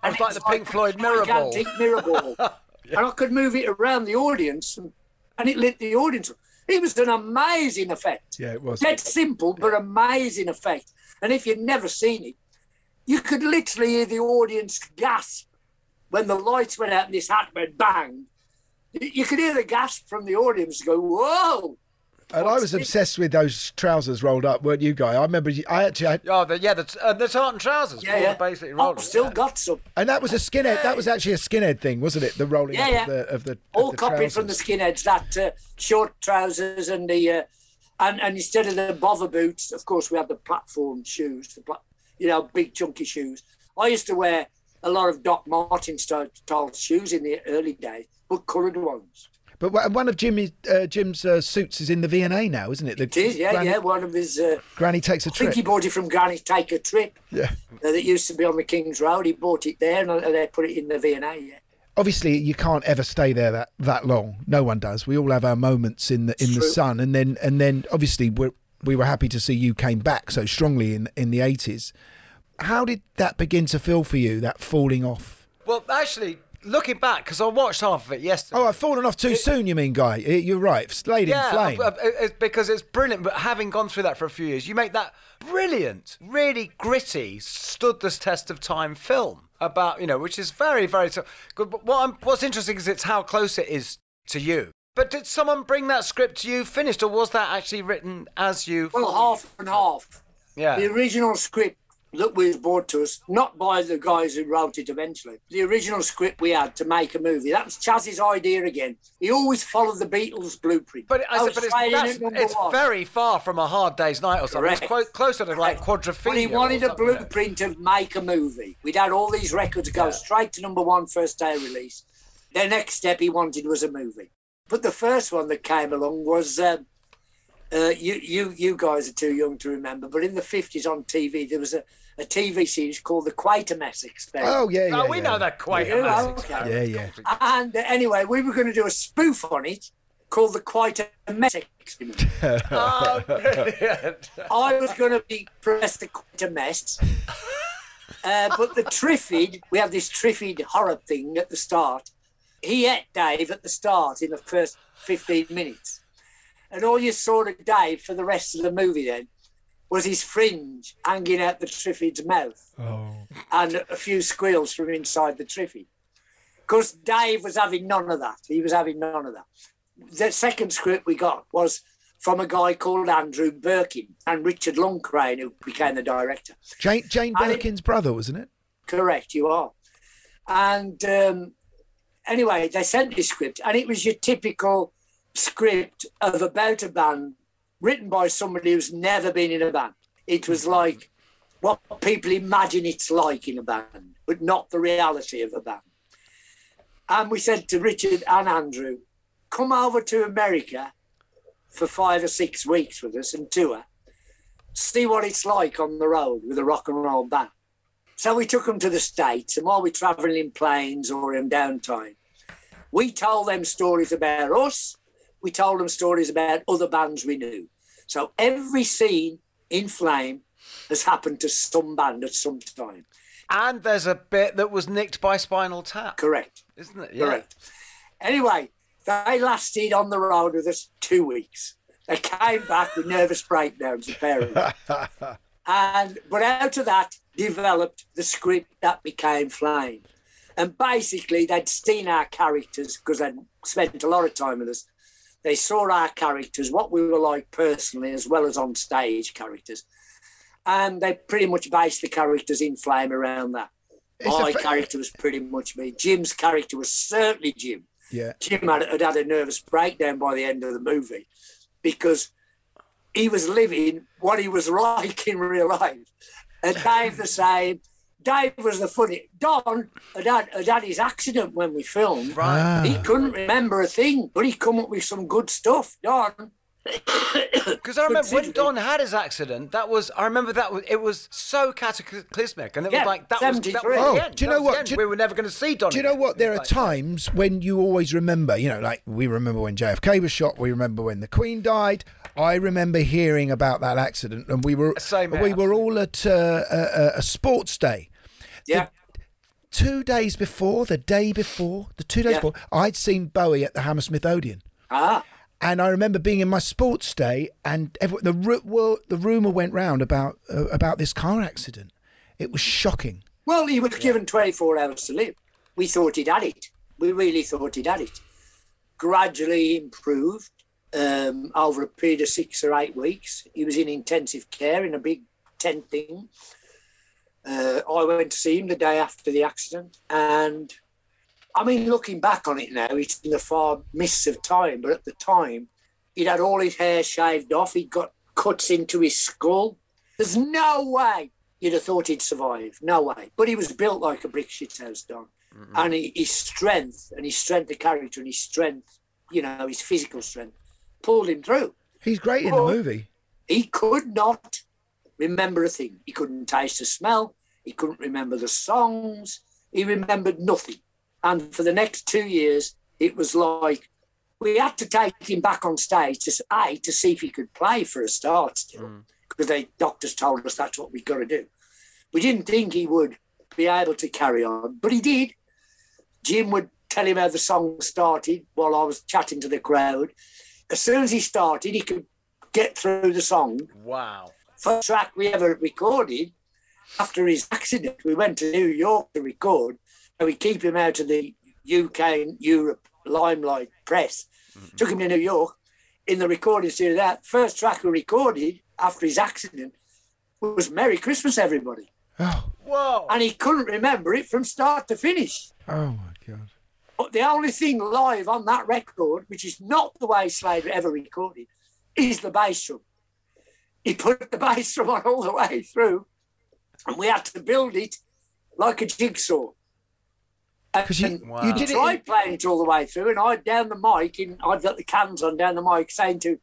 It's like the Pink Floyd mirror ball.
mirror ball. [laughs] And I could move it around the audience, and, and it lit the audience. It was an amazing effect.
Yeah, it was.
Dead simple, but amazing effect. And if you'd never seen it, you could literally hear the audience gasp when the lights went out and this hat went bang. You you could hear the gasp from the audience go, whoa!
And I was obsessed with those trousers rolled up, weren't you, guy? I remember. You, I actually, had,
Oh, the, yeah, the, uh, the tartan trousers.
Yeah, yeah.
of basically
I've
rollers.
still got some.
and that was a skinhead. That was actually a skinhead thing, wasn't it? The rolling
Yeah,
up
yeah.
of the of the, of
all
the
copied from the skinheads. That uh, short trousers and the uh, and and instead of the bother boots, of course, we had the platform shoes, the pla- you know big chunky shoes. I used to wear a lot of Doc Marten style, style shoes in the early days, but coloured ones.
But one one of Jimmy uh, Jim's uh, suits is in the V&A now, isn't it? The
It is, yeah,
Granny,
yeah. One of his. Uh,
Granny takes a
I think
trip.
he bought it from Granny Take a Trip.
Yeah.
Uh, that used to be on the King's Road. He bought it there, and uh, they put it in the V and A. Yeah.
Obviously, you can't ever stay there that, that long. No one does. We all have our moments in the in the
true.
sun, and then and then obviously we we were happy to see you came back so strongly in in the eighties. How did that begin to feel for you? That falling off.
Well, actually, looking back, because I watched half of it yesterday.
Oh, I've fallen off too soon. You mean, guy? You're right. Slade in Flame.
uh, uh, it's because it's brilliant. But having gone through that for a few years, you make that brilliant, really gritty, stood this test of time film about you know, which is very, very. t- good. But what I'm, what's interesting is it's how close it is to you. But did someone bring that script to you finished, or was that actually written as you?
Well, half and half.
Yeah.
The original script that was brought to us, not by the guys who wrote it eventually, the original script we had to make a movie. That was Chas's idea again. He always followed the Beatles blueprint.
But, I said, but it's, it's very far from a hard day's night or something. It's quite closer to like quadrophenia.
But he wanted a
yeah.
blueprint of make a movie. We'd had all these records go straight to number one first day of release. The next step he wanted was a movie. But the first one that came along was um, uh, you, you, you guys are too young to remember, but in the 50s on TV, there was a, a TV series called The Quatermass Experiment.
Oh, yeah, yeah.
Oh, we
yeah.
know that Quatermass.
Yeah,
amazing.
Yeah, yeah.
And uh, anyway, we were going to do a spoof on it called The Quatermass Experiment. [laughs]
Oh, brilliant.
I was going to be Professor Quatermass. [laughs] Uh, but the Triffid, we have this Triffid horror thing at the start. He ate Dave at the start in the first 15 minutes. And all you saw of Dave for the rest of the movie then was his fringe hanging out the Triffid's mouth and a few squeals from inside the Triffid. Because Dave was having none of that. He was having none of that. The second script we got was from a guy called Andrew Birkin and Richard Loncraine, who became the director.
Jane, Jane
And it-
Birkin's brother, wasn't it?
Correct, you are. And um, anyway, they sent this script, and it was your typical script of about a band written by somebody who's never been in a band. It was mm-hmm. like what people imagine it's like in a band, but not the reality of a band. And we said to Richard and Andrew, come over to America for five or six weeks with us and tour, see what it's like on the road with a rock and roll band. So we took them to the States, and while we're traveling in planes or in downtime, we told them stories about us. We told them stories about other bands we knew. So every scene in Flame has happened to some band at some time.
And there's a bit that was nicked by Spinal Tap.
Correct.
Isn't it? Yeah.
Correct. Anyway, they lasted on the road with us two weeks. They came back with nervous breakdowns, apparently. [laughs] and but out of that developed the script that became Flame. And basically, they'd seen our characters because they'd spent a lot of time with us. They saw our characters, what we were like personally, as well as on stage characters. And they pretty much based the characters in Flame around that.
It's
My character was pretty much me. Jim's character was certainly Jim.
Yeah.
Jim had, had had a nervous breakdown by the end of the movie because he was living what he was [laughs] like in real life. And Dave the same. Dave was the funny. Don had had, had had his accident when we filmed.
Right.
He couldn't remember a thing, but he come up with some good stuff. Don. [coughs]
Because I remember when Don had his accident, that was I remember that was it was so cataclysmic, and it
Yeah,
was like that was, that
73.
was
Oh,
the end.
do you know
was
what? Do you-
we were never going to see Don.
Do you know
again.
what? There are
Like-
times when you always remember, you know, like we remember when JFK was shot, we remember when the Queen died. I remember hearing about that accident, and we were
Same
we were all at uh, a, a sports day.
Yeah.
Two days before, the day before, the two days
Yeah.
before, I'd seen Bowie at the Hammersmith Odeon.
Ah.
And I remember being in my sports day, and every, the well, the rumor went round about uh, about this car accident. It was shocking.
Well, he was given 24 hours to live. We thought he'd had it. We really thought he'd had it. Gradually improved um, over a period of six or eight weeks. He was in intensive care in a big tent thing. Uh, I went to see him the day after the accident. And I mean, looking back on it now, it's in the far mists of time. But at the time, he'd had all his hair shaved off. He'd got cuts into his skull. There's no way you'd have thought he'd survive. No way. But he was built like a brick shithouse, Don. And he, his strength and his strength of character and his strength, you know, his physical strength, pulled him through.
He's great in the movie.
He could not remember a thing. He couldn't taste the smell. He couldn't remember the songs. He remembered nothing. And for the next two years, it was like we had to take him back on stage to a to see if he could play for a start still, mm. because the doctors told us that's what we got to do. We didn't think he would be able to carry on, but he did. Jim would tell him how the song started while I was chatting to the crowd. As soon as he started, he could get through the song.
Wow.
First track we ever recorded after his accident, we went to New York to record, and we keep him out of the UK and Europe limelight press. Mm-hmm. Took him to New York in the recording studio. That first track we recorded after his accident was "Merry Christmas, Everybody," oh.
Whoa.
and he couldn't remember it from start to finish.
Oh my god.
But the only thing live on that record, which is not the way Slade ever recorded, is the bass drum. He put the bass drum on [laughs] all the way through, and we had to build it like a jigsaw.
Because you,
And
you did it. in-
playing it all the way through, and I'd down the mic, and I'd got the cans on down the mic saying to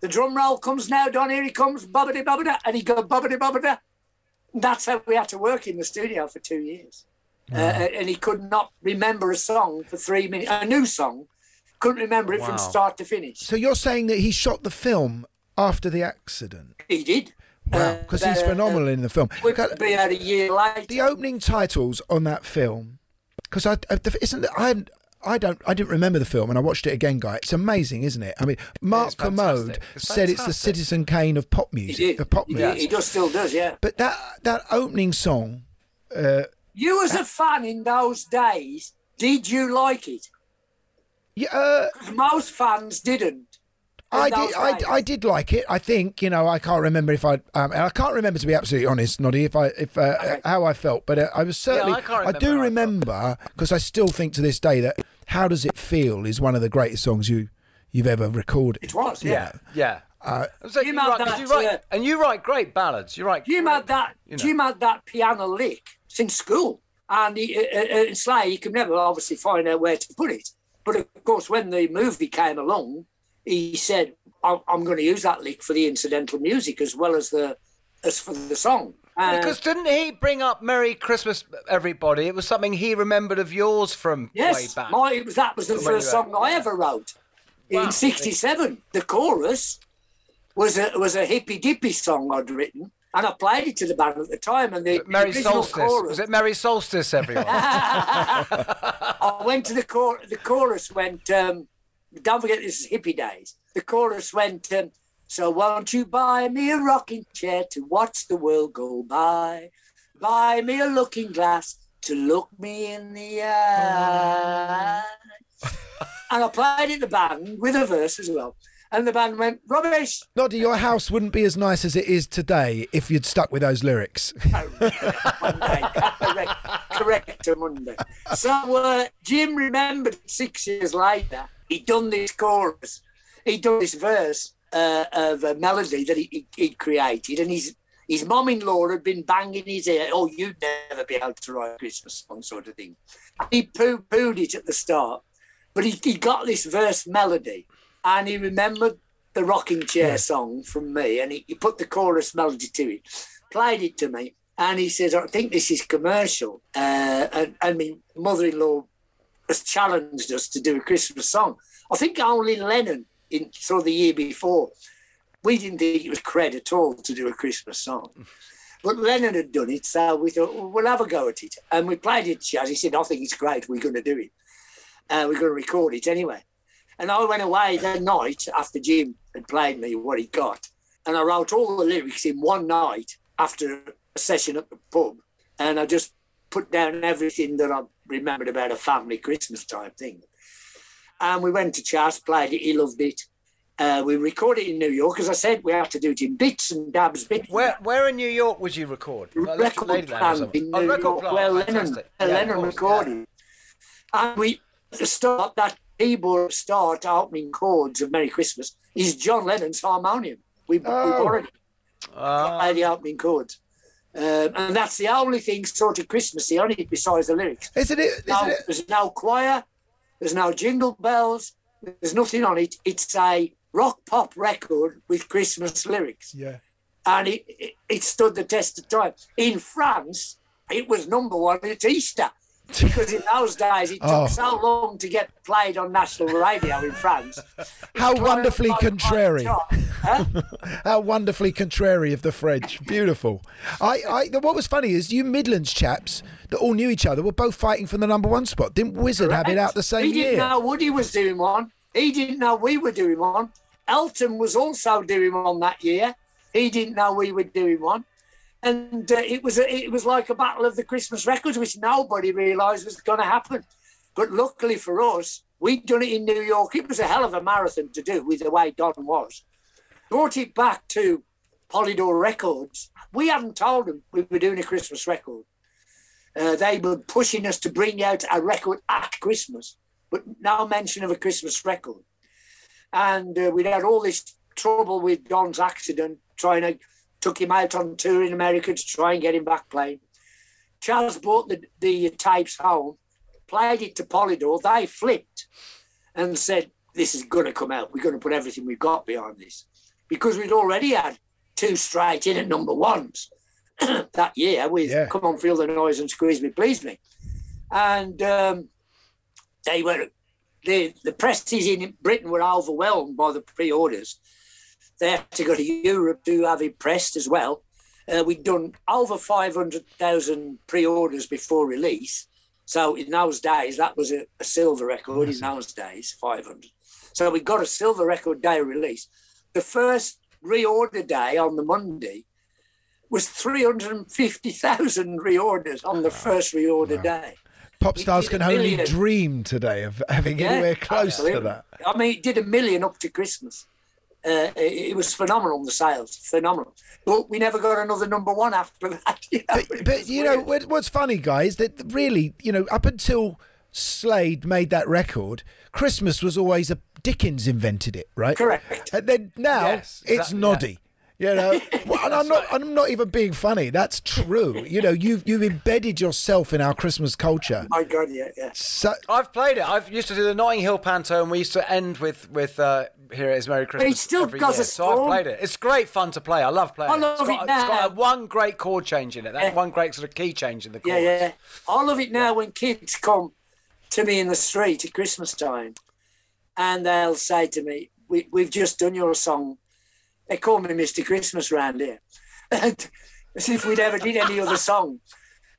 the drum roll comes now, Don, here he comes, bubbity bubbity, and he go bubbity. And That's how we had to work in the studio for two years. Uh, and he could not remember a song for three minutes, a new song, couldn't remember it
Wow.
from start to finish.
So you're saying that he shot the film after the accident?
He did.
Wow, because he's
uh,
phenomenal in the film.
Would be out a year later.
The opening titles on that film, because I isn't I I don't I didn't remember the film and I watched it again, guy. It's amazing, isn't it? I mean, Mark Kermode
It's
said it's the. Citizen Kane of pop
He
music,
did.
pop
He,
music.
he does still does, yeah.
But that that opening song, uh,
You as a fan in those days, did you like it?
Yeah, uh,
most fans didn't. In
I did, I. I did like it. I think you know I can't remember if I um, and I can't remember to be absolutely honest, Noddy, if I if uh, how I felt, but uh, I was certainly Yeah,
I can't remember
do remember because I still think to this day that "How Does It Feel" is one of the greatest songs you you've ever recorded.
It was,
Yeah, yeah.
Uh,
So
You
you,
made
write, 'cause
that,
you write,
uh,
and you write great ballads. You write.
Jim had that.
you know.
Jim had that piano lick since school, and he, uh, uh, uh, Slay, he could never obviously find out where to put it. But of course, when the movie came along, he said, "I'm, I'm going to use that lick for the incidental music as well as the as for the song." Uh,
because didn't he bring up "Merry Christmas, Everybody"? It was something he remembered of yours from way back.
my, was, that was the first song I ever wrote in '67. The chorus was a was a hippy dippy song I'd written. And I played it to the band at the time, and the
Merry Solstice.
chorus
Was it Merry Solstice, everyone? [laughs]
I went to the chor- the chorus went um, don't forget this is hippie days. The chorus went um, so won't you buy me a rocking chair to watch the world go by? Buy me a looking glass to look me in the eye. and I played it the band with a verse as well. And the band went, rubbish.
Noddy, your house wouldn't be as nice as it is today if you'd stuck with those lyrics.
correct, correct on Monday. So uh, Jim remembered six years later, he'd done this chorus, he'd done this verse uh, of a melody that he, he, he'd created, and his his mum-in-law had been banging his ear, oh, you'd never be able to write a Christmas song, sort of thing. He poo-pooed it at the start, but he, he got this verse melody, and he remembered the rocking chair song from me, and he, he put the chorus melody to it, played it to me, and he says, I think this is commercial. Uh, and, and my mother-in-law has challenged us to do a Christmas song. I think only Lennon, in sort of the year before, we didn't think it was cred at all to do a Christmas song. But Lennon had done it, so we thought, well, we'll have a go at it. And we played it, Chas. He said, I think it's great, we're going to do it. Uh, we're going to record it anyway. And I went away that night after Jim had played me what he got. And I wrote all the lyrics in one night after a session at the pub. And I just put down everything that I remembered about a family Christmas type thing. And we went to Chas, played it, he loved it. Uh, we recorded it in New York. As I said, we had to do it in bits and dabs, bits.
Where where in New York would you record? Like
record plant in
Oh,
New
record
York
plant,
where Lennon,
fantastic.
where
Yeah,
Lennon
course,
recorded. And we, start, that keyboard start opening chords of Merry Christmas is John Lennon's harmonium. We, we borrowed it.
Ah.
Play the opening chords. Um, and that's the only thing sort of Christmassy on it besides the lyrics.
Isn't it?
No, There's no choir, there's no jingle bells, there's nothing on it. It's a rock pop record with Christmas lyrics
Yeah.
and it, it, it stood the test of time. In France, it was number one at Easter because in those days it took
Oh.
so long to get played on national radio in France. [laughs]
How wonderfully
Twelve months on
contrary.
huh? [laughs]
How wonderfully contrary of the French. Beautiful. I, I, what was funny is you Midlands chaps that all knew each other were both fighting for the number one spot. Didn't Wizzard have it out the same year?
he didn't
year?
know Woody was doing one. He didn't know we were doing one. Elton was also doing one that year. He didn't know we were doing one. And uh, it was a, it was like a battle of the Christmas records, which nobody realised was going to happen. But luckily for us, we'd done it in New York. It was a hell of a marathon to do with the way Don was. Brought it back to Polydor Records. We hadn't told them we were doing a Christmas record. Uh, they were pushing us to bring out a record at Christmas, but no mention of a Christmas record. And uh, we'd had all this trouble with Don's accident, trying to took him out on tour in America to try and get him back playing. Charles brought the, the tapes home, played it to Polydor. They flipped and said, "This is going to come out. We're going to put everything we've got behind this," because we'd already had two straight in at number ones [clears throat] that year with
Yeah.
"Come on, Feel the Noise" and "Squeeze Me, Please Me," and um, they were the the presses in Britain were overwhelmed by the pre-orders. They had to go to Europe to have it pressed as well. Uh, we'd done over 500,000 pre-orders before release. So in those days, that was a, a silver record in those days, 500. So we got a silver record day release. The first reorder day on the Monday was 350,000 reorders on the first reorder day.
Pop stars can only dream today of having
Yeah,
anywhere close to that.
I mean, it did a million up to Christmas. Uh, it, it was phenomenal, the sales, phenomenal. But we never got another number one after that. [laughs] You know?
But, but you know what's funny, guys? That really, you know, up until Slade made that record, Christmas was always a Dickens invented it, right?
Correct.
And then now
Yes,
it's
exactly,
Noddy. You know, [laughs] Well, and I'm not. I'm not even being funny. That's true. You know, you've you've embedded yourself in our Christmas culture.
My God, yeah, yeah.
So,
I've played it. I've used to do the Notting Hill Panto, and we used to end with with uh, "Here It Is, Merry Christmas."
still
every
does
year.
a
So I've played it. It's great fun to play. I love playing.
I love
it's got,
it
It's got a one great chord change in it. That
Yeah.
one great sort of key change in the
Yeah, yeah. I love it now when kids come to me in the street at Christmas time and they'll say to me, we, We've just done your song. They call me Mr. Christmas round here. [laughs] And as if we'd ever did any other song.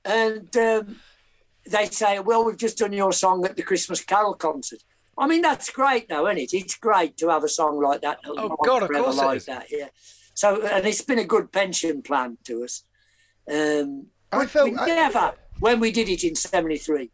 And um, they say, Well, we've just done your song at the Christmas Carol concert. I mean, that's great, though, isn't it? It's great to have a song like that.
Oh, God, of course it
like
is.
that, yeah. So, and it's been a good pension plan to us. Um,
I felt-
we
I-
never, when we did it in 73,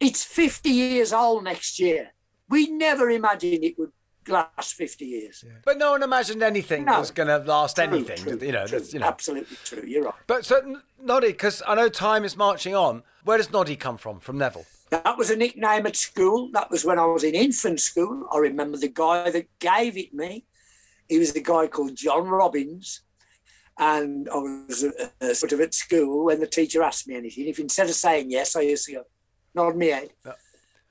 it's 50 years old next year. We never imagined it would last 50 years.
But no one imagined anything
No.
was going to last
True,
anything.
true,
you know,
true.
that's, you know.
Absolutely true. You're right.
But so Noddy, because I know time is marching on. Where does Noddy come from? From Neville.
That was a nickname at school. That was when I was in infant school. I remember the guy that gave it me. He was the guy called John Robbins. And I was uh, uh, sort of at school when the teacher asked me anything. If instead of saying yes, I used to go, nod my head.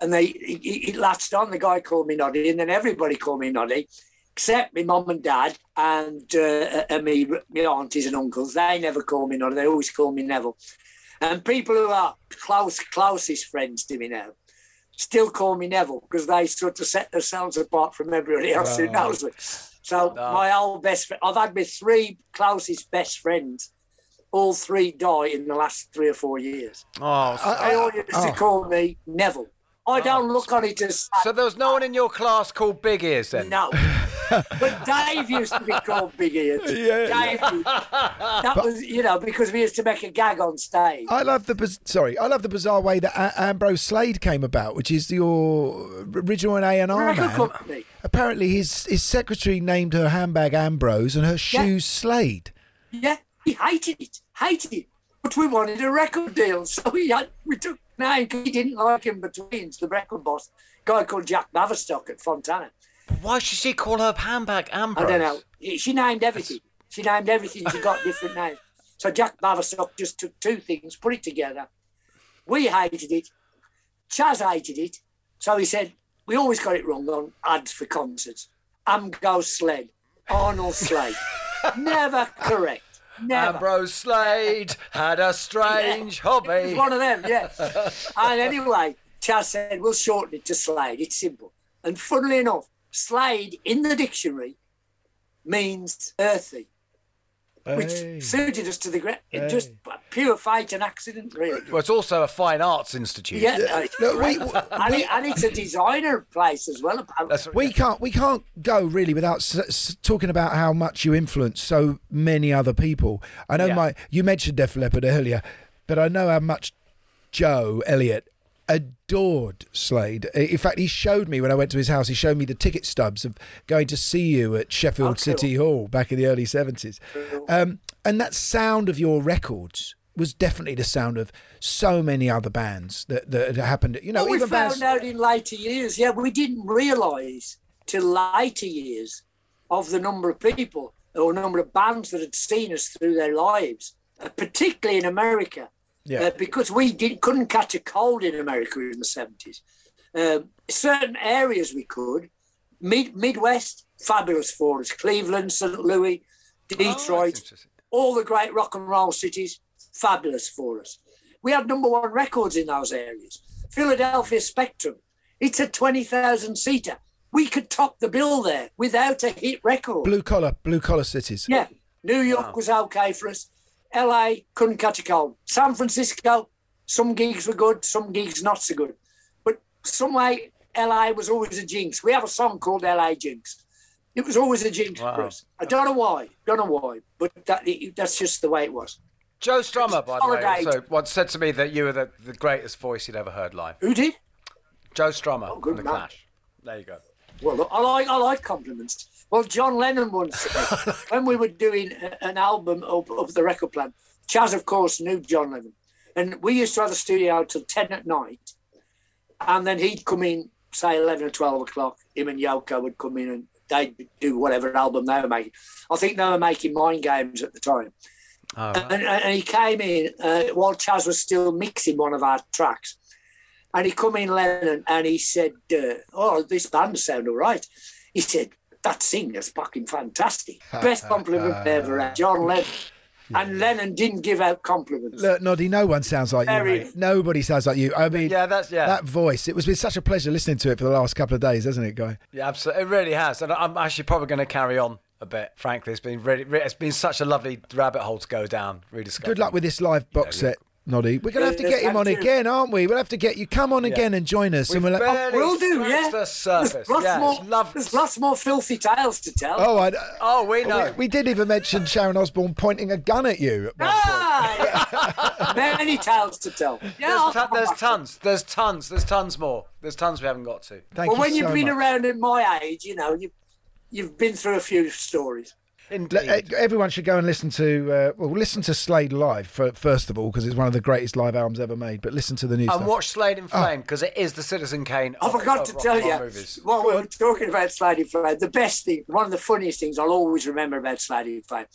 And they it it latched on. The guy called me Noddy, and then everybody called me Noddy, except my mum and dad and uh, and me, my aunties and uncles. They never call me Noddy. They always call me Neville. And people who are close, closest friends to me now still call me Neville because they sort of set themselves apart from everybody else who knows me. So my old best friend, I've had my three closest best friends. All three die in the last three or four years.
Oh,
They all used to oh. call me Neville. I oh. don't look on it as
so there was no one in your class called Big Ears then?
no. [laughs] but Dave used to be called Big Ears. [laughs]
Yeah.
Dave, that was you know because we used to make a gag on stage.
I love the sorry. I love the bizarre way that a- Ambrose Slade came about, which is your original A and R man.
company.
Apparently, his his secretary named her handbag Ambrose and her shoes Slade.
Yeah, he hated it, hated it. But we wanted a record deal, [laughs] so we had, we took nine. He didn't like him between the record boss, guy called Jack Baverstock at Fontana.
Why should she call her handbag Ambrose?
I don't know. She named everything. She named everything. She got different names. So Jack Baverstock just took two things, put it together. We hated it. Chas hated it. So he said, we always got it wrong on ads for concerts. Amgo Sled, Arnold Slade. [laughs] Never correct. Never.
Ambrose Slade had a strange
It was
hobby.
one of them, yeah. [laughs] and anyway, Chas said, we'll shorten it to Slade. It's simple. And funnily enough, Slade in the dictionary means earthy, which suited us to the ground. It
Hey.
just pure fate and accident, really.
Well, it's also a fine arts institute.
Yeah, uh, it's
Look, we-
and, it- and it's a designer place as well. apparently.
That's
We can't we can't go really without s- s- talking about how much you influence so many other people. I know
Yeah.
my you mentioned Def Leppard earlier, but I know how much Joe Elliott adored Slade. In fact, he showed me when I went to his house. He showed me the ticket stubs of going to see you at Sheffield
Oh, cool.
City Hall back in the early seventies. Um, and that sound of your records was definitely the sound of so many other bands that, that had happened. You know,
Well, we
even
found
bands.
out in later years, yeah, we didn't realise till later years of the number of people or number of bands that had seen us through their lives, uh, particularly in America.
Yeah.
Uh, because we did, couldn't catch a cold in America in the 70s. Um, certain areas we could. Mid Midwest, fabulous for us. Cleveland, St. Louis, Detroit, all the great rock and roll cities, fabulous for us. We had number one records in those areas. Philadelphia Spectrum, it's a 20,000 seater. We could top the bill there without a hit record.
Blue collar, blue collar cities.
Yeah. New York was okay for us. LA couldn't catch a cold. San Francisco, some gigs were good, some gigs not so good. But some way, LA was always a jinx. We have a song called LA Jinx. It was always a jinx for us. I don't know why, don't know why, but that, that's just the way it was.
Joe Strummer, by the way, also once said to me that you were the, the greatest voice he'd ever heard live.
Who did?
Joe Strummer oh, from
good
The
man.
Clash. There you go.
Well, look, I like I like compliments. Well, John Lennon once, [laughs] when we were doing an album of, of the record plan, Chas, of course, knew John Lennon, and we used to have the studio out till ten at night, and then he'd come in, say eleven or twelve o'clock. Him and Yoko would come in, and they'd do whatever album they were making. I think they were making Mind Games at the time. And, and- and he came in uh, while Chas was still mixing one of our tracks. And he come in, Lennon, and he said, uh, "Oh, this band sound all right." He said, "That singer's fucking fantastic. Best compliment I ever had, John Lennon." And Lennon didn't give out compliments.
Look, Noddy, no one sounds like
Very-
you. Mate. Nobody sounds like you. I mean,
Yeah, that's- yeah.
That voice. It was been such a pleasure listening to it for the last couple of days, hasn't it, Guy?
Yeah, absolutely. It really has, and I'm actually probably going to carry on a bit. Frankly, it's been really, it's been such a lovely rabbit hole to go down. Rediscovering.
Good luck with this live box set, Noddy. We're going to have to get him on again, aren't we? We'll have to get you. Come on again and join us.
We've
we'll
barely
We'll do, yeah.
the surface.
There's lots,
Yeah,
more,
it's lovely.
there's lots more filthy tales to tell.
Oh, I,
Oh, we know.
we, we did even mention Sharon Osbourne pointing a gun at you. at one point.
Ah, yeah. [laughs] Many tales to tell. Yeah,
There's,
I'll
ton-
come
there's tons. There's tons. There's tons more. There's tons we haven't got to.
Thank
well,
you
when
so
you've been
much.
around at my age, you know, you, you've been through a few stories.
Indeed.
Uh, Everyone should go and listen to uh, well, listen to Slade live for, first of all because it's one of the greatest live albums ever made. But listen to the new
and
stuff.
watch Slade in
Oh.
Flame because it is the Citizen Kane.
I forgot
of
to
rock
tell you,
movies.
while we were talking about Slade in Flame, the best thing, one of the funniest things I'll always remember about Slade in Flame,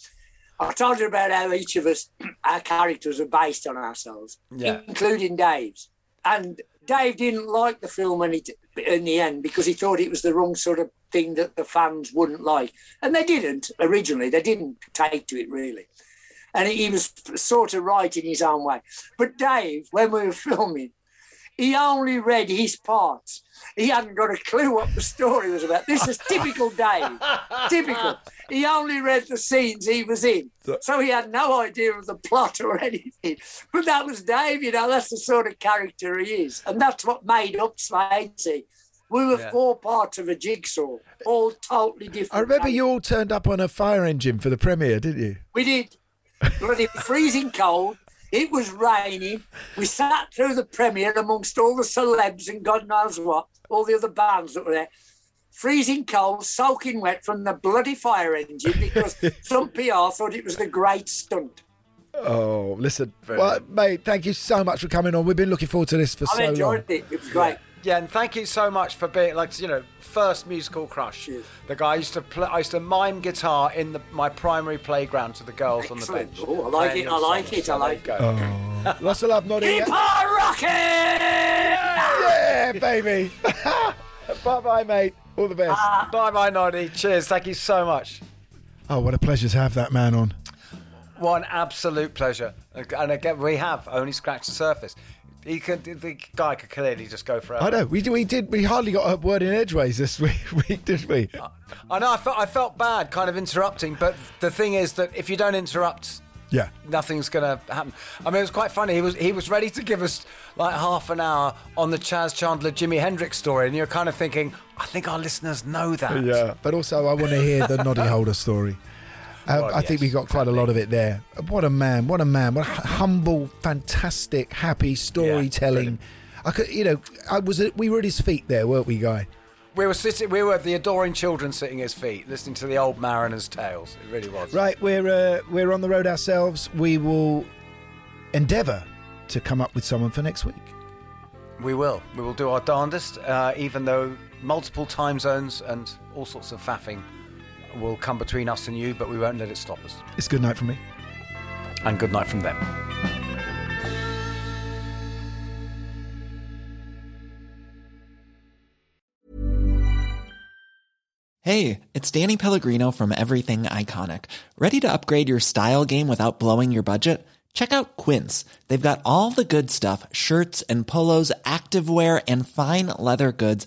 I told you about how each of us, our characters are based on ourselves,
Yeah.
including Dave's. And Dave didn't like the film in the end because he thought it was the wrong sort of thing that the fans wouldn't like. And they didn't originally, they didn't take to it really. And he was sort of right in his own way. But Dave, when we were [laughs] filming, he only read his parts. He hadn't got a clue what the story was about. This is typical Dave. [laughs] typical. He only read the scenes he was in. So he had no idea of the plot or [laughs] anything. But that was Dave, you know, that's the sort of character he is. And that's what made up Slade. We were
Yeah.
four parts of a jigsaw, all totally different.
I remember you all turned up on a fire engine for the premiere, didn't you?
We did. Bloody freezing cold. It was raining. We sat through the premiere amongst all the celebs and God knows what, all the other bands that were there. Freezing cold, soaking wet from the bloody fire engine because [laughs] some PR thought it was a great stunt.
Oh, listen, well, mate, thank you so much for coming on. We've been looking forward to this for
I've
so long.
enjoyed it. It was great.
Yeah, and thank you so much for being like you know first musical crush. The guy I used to play, I used to mime guitar in the, my primary playground to the girls on the
Excellent.
bench.
Oh, I like it, I like it, I like
you go.
Oh, lots of love, Noddy.
Keep on rocking!
Yeah, baby. [laughs] bye bye, mate. All the best. Ah.
Bye bye, Noddy. Cheers. Thank you so much.
Oh, what a pleasure to have that man on.
What an absolute pleasure. And again, we have only scratched the surface. He could, the guy could clearly just go forever.
I know. We did. We did. We hardly got a word in edgeways this [laughs] week, week did we?
I know. I felt I felt bad, kind of interrupting. But the thing is that if you don't interrupt,
Yeah.
nothing's gonna happen. I mean, it was quite funny. He was he was ready to give us like half an hour on the Chas Chandler Jimi Hendrix story, and you're kind of thinking, I think our listeners know that.
Yeah. But also, I want to hear the [laughs] Noddy Holder story. Uh,
Well,
I think we got quite a lot of it there. What a man! What a man! What a humble, fantastic, happy storytelling. I could, you know, I was. at- We were at his feet there, weren't we, guy?
We were sitting. We were the adoring children sitting at his feet, listening to the old mariners' tales. It really was.
Right, we're uh, we're on the road ourselves. We will endeavour to come up with someone for next week.
We will. We will do our darndest, uh, even though multiple time zones and all sorts of faffing will come between us and you, but we won't let it stop us.
It's good night from me.
And good night from them.
Hey, it's Danny Pellegrino from Everything Iconic. Ready to upgrade your style game without blowing your budget? Check out Quince. They've got all the good stuff shirts and polos, activewear, and fine leather goods